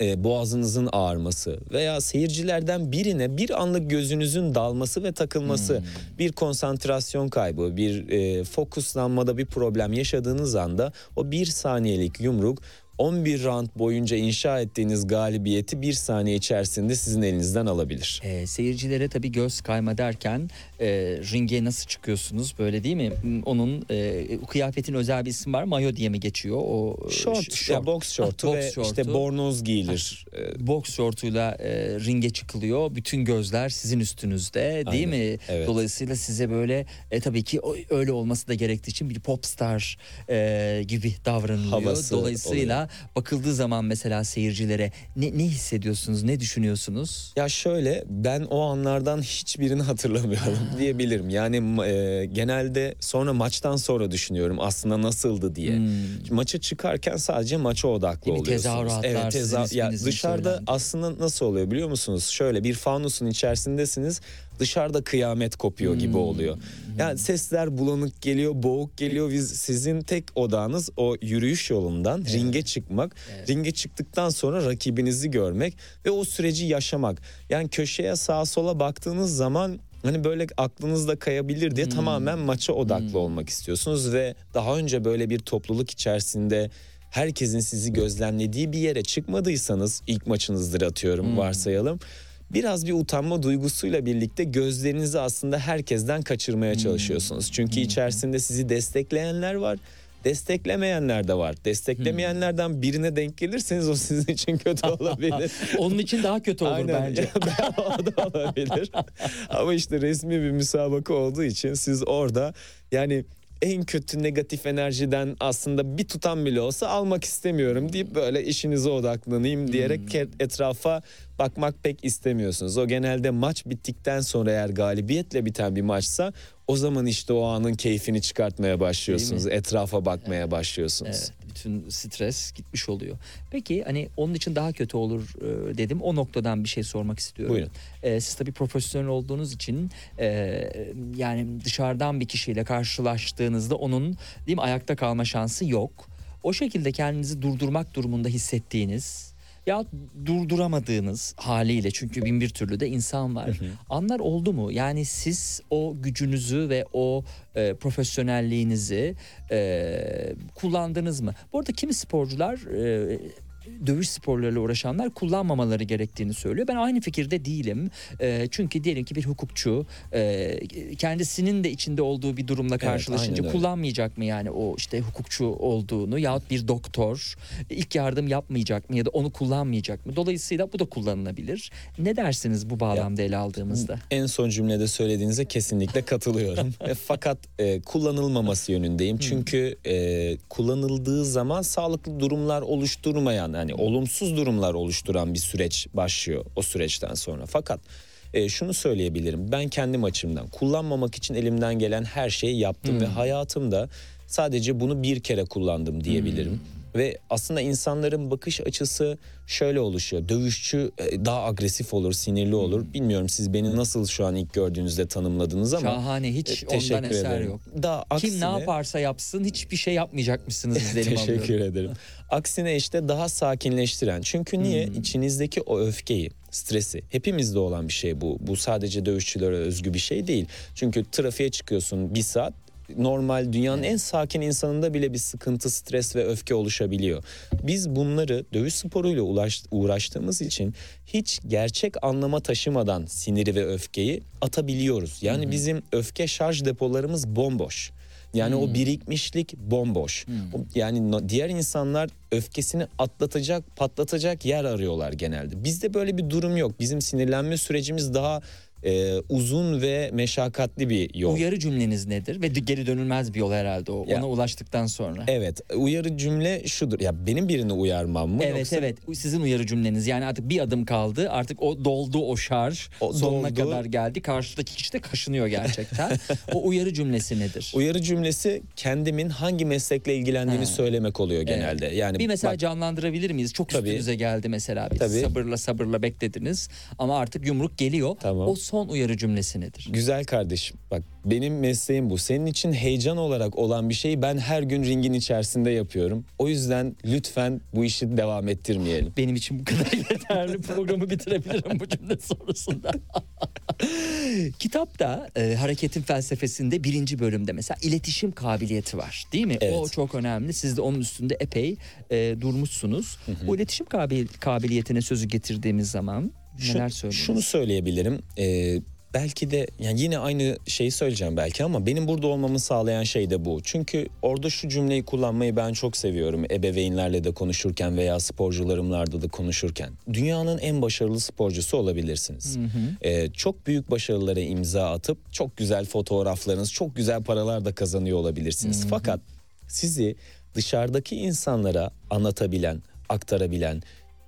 e, boğazınızın ağrıması veya seyircilerden birine bir anlık gözünüzün dalması ve takılması, bir konsantrasyon kaybı, bir e, fokuslanmada bir problem yaşadığınız anda o bir saniyelik yumruk 11 round boyunca inşa ettiğiniz galibiyeti bir saniye içerisinde sizin elinizden alabilir. Ee, seyircilere tabii göz kayma derken e, ringe nasıl çıkıyorsunuz böyle değil mi? Onun e, kıyafetin özel bir isim var. Mayo diye mi geçiyor? O e, Short, ya boks şortu boks ve şortu. işte bornoz giyilir. E, boks şortuyla e, ringe çıkılıyor. Bütün gözler sizin üstünüzde değil Aynen, mi? evet. Dolayısıyla size böyle e, tabii ki öyle olması da gerektiği için bir popstar e, gibi davranılıyor. Havası Dolayısıyla bakıldığı zaman mesela seyircilere ne, ne hissediyorsunuz, ne düşünüyorsunuz? Ya şöyle ben o anlardan hiçbirini hatırlamıyorum diyebilirim. Yani e, genelde sonra maçtan sonra düşünüyorum aslında nasıldı diye. Hmm. Maça çıkarken sadece maça odaklı Değil oluyorsunuz. Tezahüratlar, sizin ya isminizin dışarıda söylendiği. aslında nasıl oluyor biliyor musunuz? Şöyle bir fanusun içerisindesiniz. Dışarıda kıyamet kopuyor gibi Hmm. oluyor. Yani sesler bulanık geliyor, boğuk geliyor. Biz sizin tek odağınız o yürüyüş yolundan ringe çıkmak. Ringe çıktıktan sonra rakibinizi görmek ve o süreci yaşamak. Yani köşeye sağa sola baktığınız zaman hani böyle aklınızda kayabilir diye tamamen maça odaklı olmak istiyorsunuz ve daha önce böyle bir topluluk içerisinde herkesin sizi gözlemlediği bir yere çıkmadıysanız ilk maçınızdır atıyorum varsayalım. Biraz bir utanma duygusuyla birlikte gözlerinizi aslında herkesten kaçırmaya çalışıyorsunuz. Çünkü içerisinde sizi destekleyenler var. Desteklemeyenler de var. Desteklemeyenlerden birine denk gelirseniz o sizin için kötü olabilir. Onun için daha kötü olur Aynen. bence. o da olabilir. Ama işte resmi bir müsabaka olduğu için siz orada yani en kötü negatif enerjiden aslında bir tutam bile olsa almak istemiyorum deyip böyle işinize odaklanayım diyerek ke- etrafa bakmak pek istemiyorsunuz. O genelde maç bittikten sonra eğer galibiyetle biten bir maçsa o zaman işte o anın keyfini çıkartmaya başlıyorsunuz. Etrafa bakmaya başlıyorsunuz. Evet, bütün stres gitmiş oluyor. Peki hani onun için daha kötü olur e, dedim. O noktadan bir şey sormak istiyorum. Buyurun. E, siz tabii profesyonel olduğunuz için e, yani dışarıdan bir kişiyle karşılaştığınızda onun değil mi ayakta kalma şansı yok. O şekilde kendinizi durdurmak durumunda hissettiğiniz ya durduramadığınız haliyle çünkü bin bir türlü de insan var. Anlar oldu mu? Yani siz o gücünüzü ve o e, profesyonelliğinizi e, kullandınız mı? Bu arada kimi sporcular e, dövüş sporlarıyla uğraşanlar kullanmamaları gerektiğini söylüyor. Ben aynı fikirde değilim. E, çünkü diyelim ki bir hukukçu e, kendisinin de içinde olduğu bir durumla karşılaşınca öyle. kullanmayacak mı yani o işte hukukçu olduğunu yahut bir doktor ilk yardım yapmayacak mı ya da onu kullanmayacak mı? Dolayısıyla bu da kullanılabilir. Ne dersiniz bu bağlamda ele aldığımızda? En son cümlede söylediğinize kesinlikle katılıyorum. Fakat e, kullanılmaması yönündeyim. Çünkü e, kullanıldığı zaman sağlıklı durumlar oluşturmayan yani olumsuz durumlar oluşturan bir süreç başlıyor o süreçten sonra. Fakat e, şunu söyleyebilirim. Ben kendim açımdan kullanmamak için elimden gelen her şeyi yaptım ve hayatımda sadece bunu bir kere kullandım diyebilirim. Ve aslında insanların bakış açısı şöyle oluşuyor. Dövüşçü e, daha agresif olur, sinirli olur. Bilmiyorum siz beni nasıl şu an ilk gördüğünüzde tanımladınız ama Şahane hiç e, ondan eser yok. Daha Kim aksine, ne yaparsa yapsın hiçbir şey yapmayacakmışsınız izlenim Teşekkür alıyorum. ederim. Aksine işte daha sakinleştiren. Çünkü niye? Hmm. İçinizdeki o öfkeyi, stresi hepimizde olan bir şey bu. Bu sadece dövüşçülere özgü bir şey değil. Çünkü trafiğe çıkıyorsun bir saat normal dünyanın en sakin insanında bile bir sıkıntı, stres ve öfke oluşabiliyor. Biz bunları dövüş sporuyla ulaş- uğraştığımız için hiç gerçek anlama taşımadan siniri ve öfkeyi atabiliyoruz. Yani bizim öfke şarj depolarımız bomboş. Yani o birikmişlik bomboş. O- Yani diğer insanlar öfkesini atlatacak, patlatacak yer arıyorlar genelde. Bizde böyle bir durum yok. Bizim sinirlenme sürecimiz daha e, uzun ve meşakkatli bir yol. Uyarı cümleniz nedir? Ve geri dönülmez bir yol herhalde o. Ya- Ona ulaştıktan sonra. Evet, uyarı cümle şudur. Ya benim birini uyarmam mı Evet yoksa evet sizin uyarı cümleniz yani artık bir adım kaldı artık o doldu o şarj O sonuna doldu. kadar geldi karşıdaki kişi de kaşınıyor gerçekten o uyarı cümlesi nedir? uyarı cümlesi kendimin hangi meslekle ilgilendiğimi Ha. söylemek oluyor genelde. Yani bir mesela bak, canlandırabilir miyiz? Çok Tabii. üstünüze geldi mesela bir Tabii. sabırla sabırla beklediniz ama artık yumruk geliyor. Tamam. O son uyarı cümlesi nedir? Güzel kardeşim bak benim mesleğim bu. Senin için heyecan olarak olan bir şeyi ben her gün ringin içerisinde yapıyorum. O yüzden lütfen bu işi devam ettirmeyelim. Benim için bu kadar yeterli programı bitirebilirim bu cümle sonrasında. Kitapta e, hareketin felsefesinde birinci bölümde mesela iletişim kabiliyeti var değil mi? Evet. O çok önemli. Siz de onun üstünde epey e, durmuşsunuz. O iletişim kabil- kabiliyetine sözü getirdiğimiz zaman Şu- neler söylüyorsunuz? Şunu söyleyebilirim. Ee, belki de yani yine aynı şeyi söyleyeceğim belki ama benim burada olmamı sağlayan şey de bu. Çünkü orada şu cümleyi kullanmayı ben çok seviyorum. Ebeveynlerle de konuşurken veya sporcularımlarla da konuşurken. Dünyanın en başarılı sporcusu olabilirsiniz. Ee, çok büyük başarılara imza atıp çok güzel fotoğraflarınız, çok güzel paralar da kazanıyor olabilirsiniz. Fakat sizi dışarıdaki insanlara anlatabilen, aktarabilen,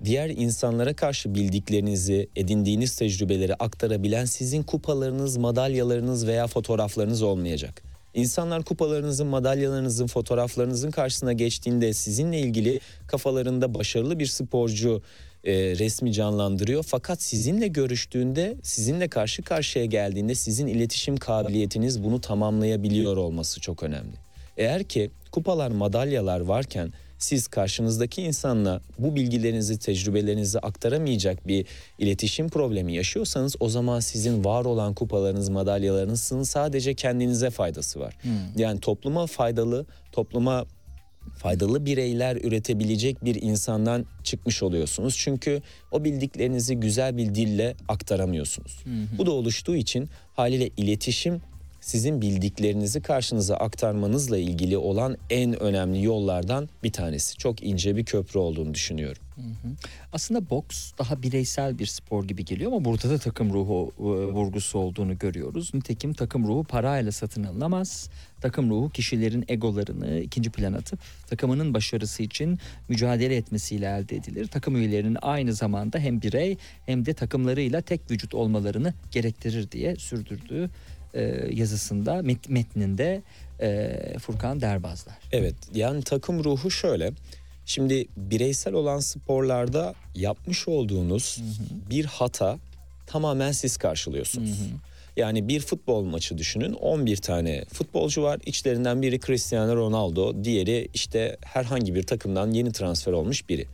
diğer insanlara karşı bildiklerinizi, edindiğiniz tecrübeleri aktarabilen sizin kupalarınız, madalyalarınız veya fotoğraflarınız olmayacak. İnsanlar kupalarınızın, madalyalarınızın, fotoğraflarınızın karşısına geçtiğinde sizinle ilgili kafalarında başarılı bir sporcu e, resmi canlandırıyor. Fakat sizinle görüştüğünde, sizinle karşı karşıya geldiğinde sizin iletişim kabiliyetiniz bunu tamamlayabiliyor olması çok önemli. Eğer ki kupalar, madalyalar varken siz karşınızdaki insanla bu bilgilerinizi, tecrübelerinizi aktaramayacak bir iletişim problemi yaşıyorsanız o zaman sizin var olan kupalarınız, madalyalarınızın sadece kendinize faydası var. Yani topluma faydalı, topluma faydalı bireyler üretebilecek bir insandan çıkmış oluyorsunuz. Çünkü o bildiklerinizi güzel bir dille aktaramıyorsunuz. Bu da oluştuğu için haliyle iletişim sizin bildiklerinizi karşınıza aktarmanızla ilgili olan en önemli yollardan bir tanesi. Çok ince bir köprü olduğunu düşünüyorum. Aslında boks daha bireysel bir spor gibi geliyor ama burada da takım ruhu e, vurgusu olduğunu görüyoruz. Nitekim takım ruhu parayla satın alınamaz. Takım ruhu kişilerin egolarını ikinci plan atıp takımının başarısı için mücadele etmesiyle elde edilir. Takım üyelerinin aynı zamanda hem birey hem de takımlarıyla tek vücut olmalarını gerektirir diye sürdürdüğü e, yazısında met- metninde e, Furkan Derbazlar. Evet yani takım ruhu şöyle. Şimdi bireysel olan sporlarda yapmış olduğunuz bir hata tamamen siz karşılıyorsunuz. Yani bir futbol maçı düşünün 11 tane futbolcu var içlerinden biri Cristiano Ronaldo diğeri işte herhangi bir takımdan yeni transfer olmuş biri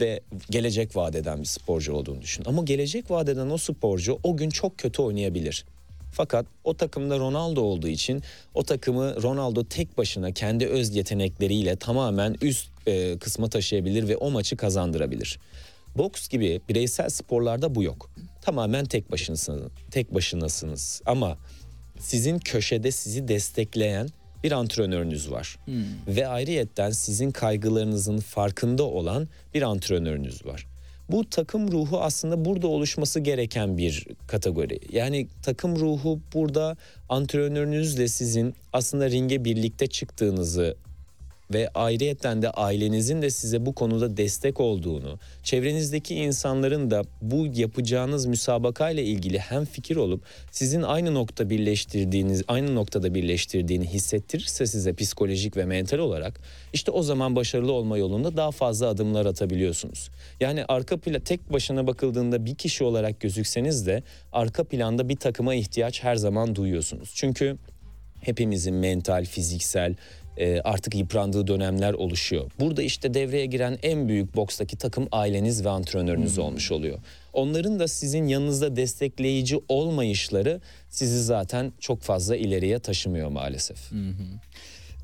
ve gelecek vadeden bir sporcu olduğunu düşün. Ama gelecek vadeden o sporcu o gün çok kötü oynayabilir. Fakat o takımda Ronaldo olduğu için o takımı Ronaldo tek başına kendi öz yetenekleriyle tamamen üst e, kısma taşıyabilir ve o maçı kazandırabilir. Boks gibi bireysel sporlarda bu yok. Tamamen tek başınasınız. Tek başınasınız. Ama sizin köşede sizi destekleyen bir antrenörünüz var. Ve ayrıyetten sizin kaygılarınızın farkında olan bir antrenörünüz var. Bu takım ruhu aslında burada oluşması gereken bir kategori. Yani takım ruhu burada antrenörünüzle sizin aslında ringe birlikte çıktığınızı ve ayrıyetten de ailenizin de size bu konuda destek olduğunu, çevrenizdeki insanların da bu yapacağınız müsabakayla ilgili hem fikir olup sizin aynı nokta birleştirdiğiniz, aynı noktada birleştirdiğini hissettirirse size psikolojik ve mental olarak işte o zaman başarılı olma yolunda daha fazla adımlar atabiliyorsunuz. Yani arka plan tek başına bakıldığında bir kişi olarak gözükseniz de arka planda bir takıma ihtiyaç her zaman duyuyorsunuz. Çünkü hepimizin mental, fiziksel e, artık yıprandığı dönemler oluşuyor. Burada işte devreye giren en büyük bokstaki takım aileniz ve antrenörünüz olmuş oluyor. Onların da sizin yanınızda destekleyici olmayışları sizi zaten çok fazla ileriye taşımıyor maalesef.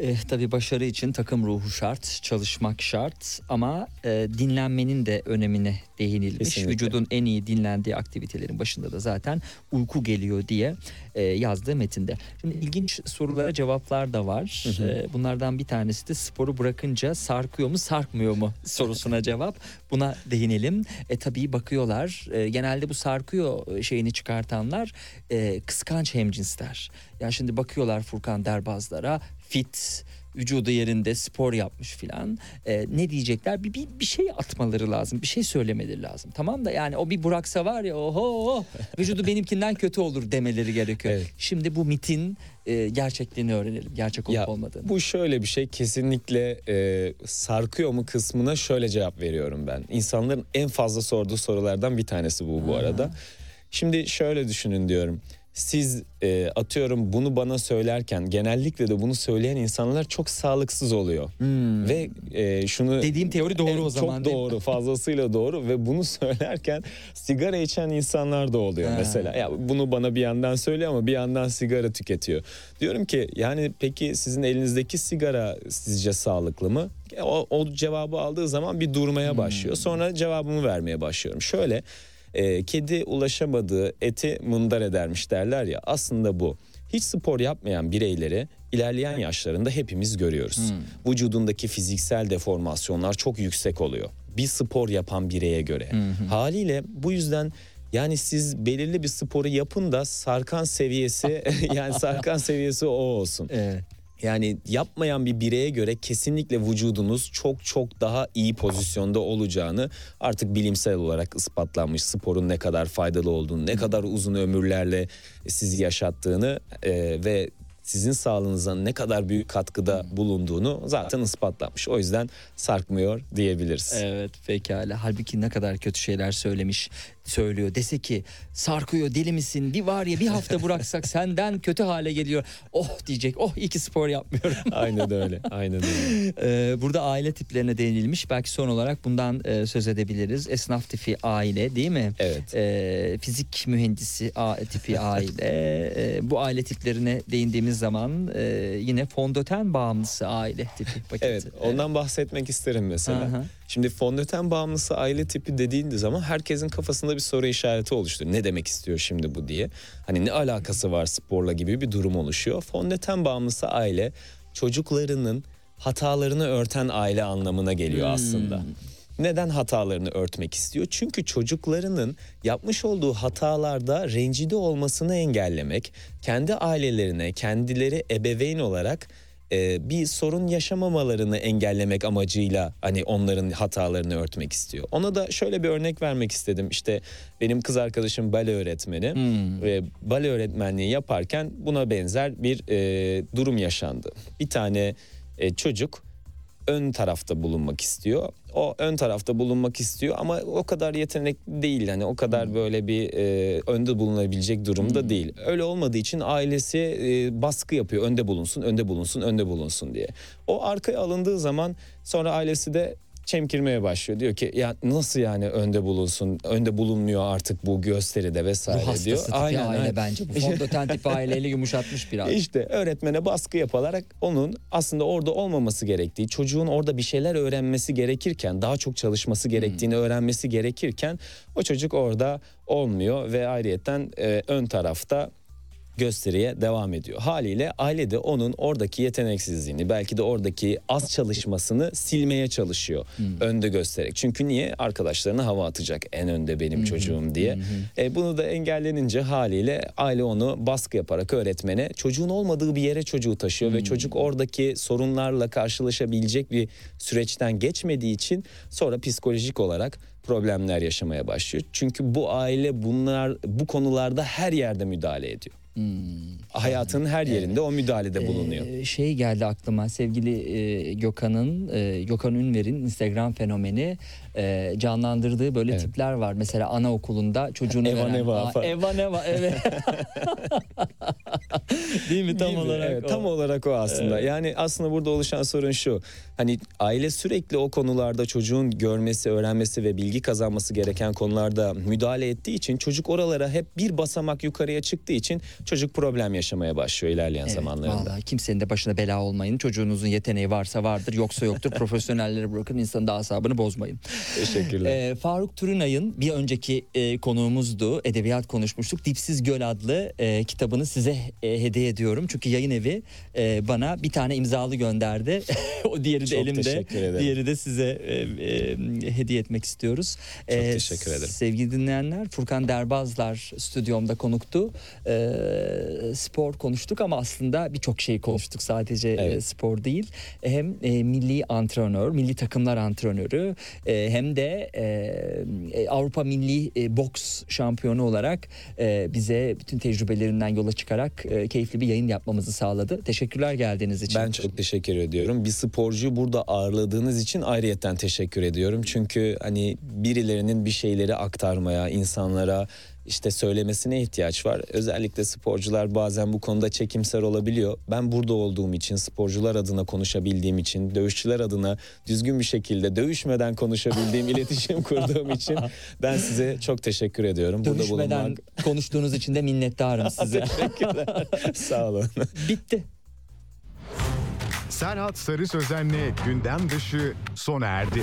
Eh, tabii başarı için takım ruhu şart, çalışmak şart ama e, dinlenmenin de önemine değinilmiş. Kesinlikle. Vücudun en iyi dinlendiği aktivitelerin başında da zaten uyku geliyor diye e, yazdığı metinde. Şimdi ilginç sorulara cevaplar da var. E, bunlardan bir tanesi de sporu bırakınca sarkıyor mu sarkmıyor mu sorusuna cevap. Buna değinelim. E tabii bakıyorlar. E, genelde bu sarkıyor şeyini çıkartanlar e, kıskanç hemcinsler. Ya şimdi bakıyorlar Furkan Derbazlara fit vücudu yerinde spor yapmış filan E, ne diyecekler bir, bir bir şey atmaları lazım bir şey söylemeleri lazım tamam da yani o bir Buraksa var ya oho vücudu benimkinden kötü olur demeleri gerekiyor. Evet. Şimdi bu mitin e, gerçekliğini öğrenelim gerçek olup Ya, olmadığını. Bu şöyle bir şey kesinlikle e, sarkıyor mu kısmına şöyle cevap veriyorum ben. İnsanların en fazla sorduğu sorulardan bir tanesi bu bu arada. Şimdi şöyle düşünün diyorum. Siz e, atıyorum bunu bana söylerken genellikle de bunu söyleyen insanlar çok sağlıksız oluyor. Ve e, şunu Hmm. Dediğim teori doğru Evet, o zaman Çok doğru fazlasıyla doğru ve bunu söylerken sigara içen insanlar da oluyor Ha. mesela. Ya bunu bana bir yandan söylüyor ama bir yandan sigara tüketiyor. Diyorum ki yani peki sizin elinizdeki sigara sizce sağlıklı mı? O, o cevabı aldığı zaman bir durmaya Hmm. başlıyor. Sonra cevabımı vermeye başlıyorum. Şöyle e, kedi ulaşamadığı eti mındar edermiş derler ya aslında bu. Hiç spor yapmayan bireyleri ilerleyen yaşlarında hepimiz görüyoruz. Vücudundaki fiziksel deformasyonlar çok yüksek oluyor. Bir spor yapan bireye göre. Haliyle bu yüzden yani siz belirli bir sporu yapın da sarkan seviyesi yani sarkan seviyesi o olsun. Evet. Yani yapmayan bir bireye göre kesinlikle vücudunuz çok çok daha iyi pozisyonda olacağını artık bilimsel olarak ispatlanmış sporun ne kadar faydalı olduğunu, ne kadar uzun ömürlerle sizi yaşattığını e, ve sizin sağlığınıza ne kadar büyük katkıda bulunduğunu zaten ispatlanmış. O yüzden sarkmıyor diyebiliriz. Evet pekala. Halbuki ne kadar kötü şeyler söylemiş söylüyor. Dese ki sarkıyor deli misin bir var ya bir hafta bıraksak senden kötü hale geliyor. Oh diyecek oh iyi ki spor yapmıyorum. Aynen öyle. Aynen öyle. Ee, burada aile tiplerine değinilmiş. Belki son olarak bundan e, söz edebiliriz. Esnaf tipi aile değil mi? Evet. Ee, fizik mühendisi a- tipi aile. Ee, bu aile tiplerine değindiğimiz zaman e, yine fondöten bağımlısı aile tipi paketi. Evet ondan bahsetmek isterim mesela. Aha. Şimdi fondöten bağımlısı aile tipi dediğinde zaman herkesin kafasında bir soru işareti oluştu. Ne demek istiyor şimdi bu diye. Hani ne alakası var sporla gibi bir durum oluşuyor. Fondöten bağımlısı aile çocuklarının hatalarını örten aile anlamına geliyor aslında. Neden hatalarını örtmek istiyor? Çünkü çocuklarının yapmış olduğu hatalarda rencide olmasını engellemek, kendi ailelerine, kendileri ebeveyn olarak e, bir sorun yaşamamalarını engellemek amacıyla hani onların hatalarını örtmek istiyor. Ona da şöyle bir örnek vermek istedim. İşte benim kız arkadaşım bale öğretmeni ve bale öğretmenliği yaparken buna benzer bir e, durum yaşandı. Bir tane e, çocuk ön tarafta bulunmak istiyor. O ön tarafta bulunmak istiyor ama o kadar yetenekli değil. Yani o kadar böyle bir e, önde bulunabilecek durumda değil. Öyle olmadığı için ailesi e, baskı yapıyor. Önde bulunsun, önde bulunsun, önde bulunsun diye. O arkaya alındığı zaman sonra ailesi de çemkirmeye başlıyor. Diyor ki ya nasıl yani önde bulunsun? Önde bulunmuyor artık bu gösteride vesaire Bu diyor. tipi aile bence. Bu fondöten tipi aileyle yumuşatmış biraz. İşte öğretmene baskı yapılarak onun aslında orada olmaması gerektiği, çocuğun orada bir şeyler öğrenmesi gerekirken, daha çok çalışması gerektiğini öğrenmesi gerekirken o çocuk orada olmuyor ve ayrıyeten e, ön tarafta gösteriye devam ediyor. Haliyle aile de onun oradaki yeteneksizliğini belki de oradaki az çalışmasını silmeye çalışıyor. Önde göstererek. Çünkü niye? Arkadaşlarına hava atacak en önde benim çocuğum diye. E, bunu da engellenince haliyle aile onu baskı yaparak öğretmene çocuğun olmadığı bir yere çocuğu taşıyor ve çocuk oradaki sorunlarla karşılaşabilecek bir süreçten geçmediği için sonra psikolojik olarak problemler yaşamaya başlıyor. Çünkü bu aile bunlar bu konularda her yerde müdahale ediyor. Hayatının her yerinde o müdahalede bulunuyor. Ee, şey geldi aklıma sevgili e, Gökhan'ın e, Gökhan Ünver'in Instagram fenomeni e, canlandırdığı böyle Evet. tipler var. Mesela anaokulunda çocuğunu Eva veren. Neva falan. Eva Neva evet. Değil mi tam Gibi, olarak evet, o. tam olarak o aslında. Yani aslında burada oluşan sorun şu. Hani aile sürekli o konularda çocuğun görmesi, öğrenmesi ve bilgi kazanması gereken konularda müdahale ettiği için çocuk oralara hep bir basamak yukarıya çıktığı için çocuk problem yaşamaya başlıyor ilerleyen Evet, zamanlarında. Vallahi kimsenin de başına bela olmayın. Çocuğunuzun yeteneği varsa vardır, yoksa yoktur. Profesyonellere bırakın, insanın da asabını bozmayın. Teşekkürler. Ee, Faruk Turunay'ın bir önceki e, konuğumuzdu. Edebiyat konuşmuştuk. Dipsiz Göl adlı e, kitabını size e, hediye ediyorum. Çünkü yayın evi e, bana bir tane imzalı gönderdi. o diğeri de Çok elimde. teşekkür ederim. Diğeri de size e, e, hediye etmek istiyoruz. Çok teşekkür ederim. Sevgili dinleyenler Furkan Derbazlar stüdyomda konuktu. Ee, spor konuştuk ama aslında birçok şey konuştuk. Sadece e, Evet. spor değil. Hem e, milli antrenör, milli takımlar antrenörü e, hem de e, e, Avrupa Milli e, Boks şampiyonu olarak e, bize bütün tecrübelerinden yola çıkarak e, keyifli bir yayın yapmamızı sağladı. Teşekkürler geldiğiniz için. Ben çok teşekkür ediyorum. Bir sporcuyu burada ağırladığınız için ayrıyetten teşekkür ediyorum. Çünkü hani birilerinin bir şeyleri aktarmaya, insanlara işte söylemesine ihtiyaç var. Özellikle sporcular bazen bu konuda çekimser olabiliyor. Ben burada olduğum için, sporcular adına konuşabildiğim için, dövüşçüler adına düzgün bir şekilde dövüşmeden konuşabildiğim, iletişim kurduğum için ben size çok teşekkür ediyorum. Burada Dövüşmeden bulunmak konuştuğunuz için de minnettarım size. teşekkürler. Sağ olun. Bitti. Serhat Sarı Sözen'le gündem dışı sona erdi.